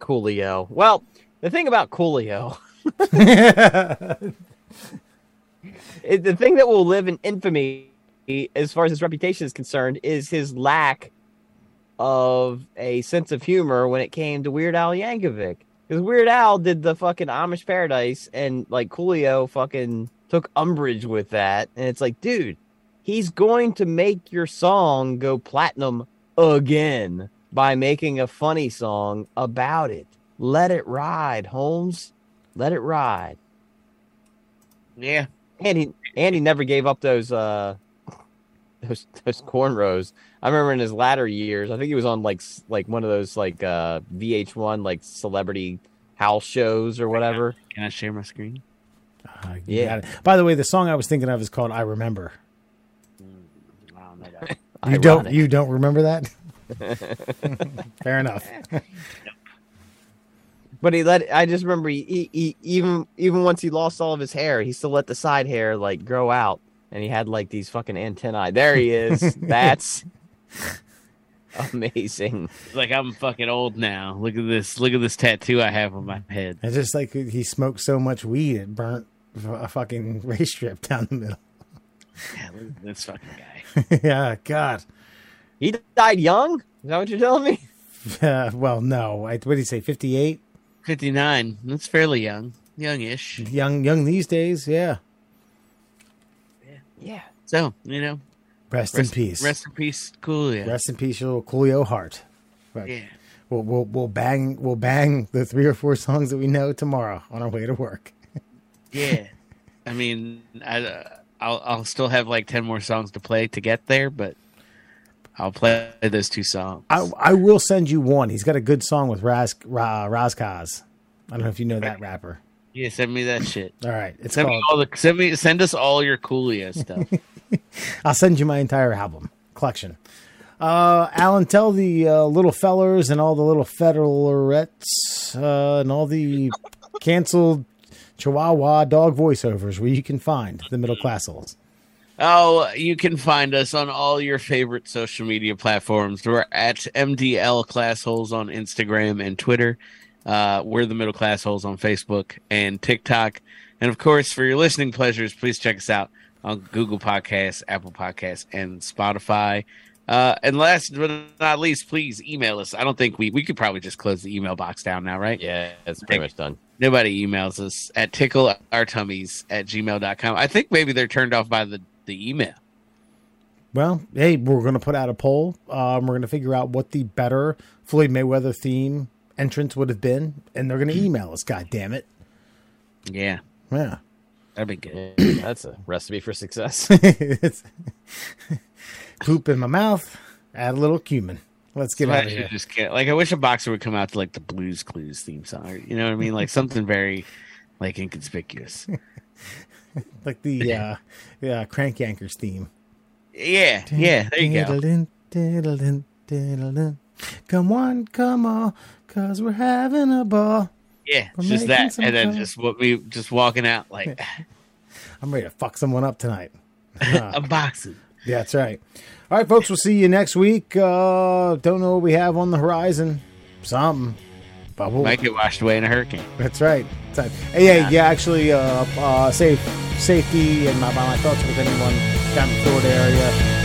Coolio. Well, the thing about Coolio, the thing that will live in infamy as far as his reputation is concerned is his lack of a sense of humor when it came to Weird Al Yankovic. Because Weird Al did the fucking Amish Paradise, and like Coolio fucking took umbrage with that. And it's like, dude, he's going to make your song go platinum again by making a funny song about it. Let it ride, Holmes. Let it ride. Yeah. And he and he never gave up those uh those those cornrows. I remember in his latter years, I think he was on like like one of those like uh VH1 like celebrity house shows or whatever. Can I share my screen? Uh, you Yeah. got it. By the way, the song I was thinking of is called "I Remember." I don't know that. You don't. You don't remember that? Fair enough. But he let I just remember he, he, he even even once he lost all of his hair, he still let the side hair like grow out and he had like these fucking antennae. There he is. That's amazing. It's like I'm fucking old now. Look at this. Look at this tattoo I have on my head. It's just like he smoked so much weed it burnt a fucking race strip down the middle. Yeah, look at this fucking guy. yeah, God. He died young? Is that what you're telling me? Uh, well, no. I, what did he say? Fifty-eight. 59. That's fairly young. Youngish. Young, young these days. Yeah. Yeah. So, you know, Rest, rest, in peace. Rest in peace, cool. Yeah. Rest in peace, your little Coolio Hart. But yeah. we'll, we'll we'll bang we'll bang the three or four songs that we know tomorrow on our way to work. Yeah. I mean, I, uh, I'll, I'll still have like 10 more songs to play to get there, but I'll play those two songs. I I will send you one. He's got a good song with Raz Ra, Ras Kass. I don't know if you know that rapper. Yeah, send me that shit. All right, it's Send me all the send me send us all your Coolio stuff. I'll send you my entire album collection. Uh, Alan, tell the uh, little fellers and all the little federaletts uh, and all the canceled Chihuahua dog voiceovers where you can find the middle class holes. Oh, you can find us on all your favorite social media platforms. We're at MDL Classholes on Instagram and Twitter. Uh, we're the Middle Class Holes on Facebook and TikTok. And of course, for your listening pleasures, please check us out on Google Podcasts, Apple Podcasts, and Spotify. Uh, and last but not least, please email us. I don't think we we could probably just close the email box down now, right? Yeah, it's pretty much done. Nobody emails us at tickleourtummies at gmail.com. I think maybe they're turned off by the, the email. Well, hey, we're going to put out a poll. Um, we're going to figure out what the better Floyd Mayweather theme entrance would have been, and they're going to email us. God damn it! Yeah, Yeah, that'd be good. Yeah, that's a recipe for success. It's- poop in my mouth. Add a little cumin. Let's get out of here. just can't. Like, I wish a boxer would come out to like the Blues Clues theme song. or- You know what I mean? Like something very like inconspicuous. Like the uh, yeah, Crank Yankers theme. Yeah, yeah. There you go. Come on, come on, cause we're having a ball. Yeah, We're just that, and then fun. just what we just walking out like I'm ready to fuck someone up tonight. a boxing. Yeah, that's right. All right, folks, we'll see you next week. Uh, don't know what we have on the horizon. Something. But we'll, Might get washed away in a hurricane. that's right. Right. Yeah, yeah, actually, uh, uh, safe, safety and my, my thoughts with anyone down in the Florida area.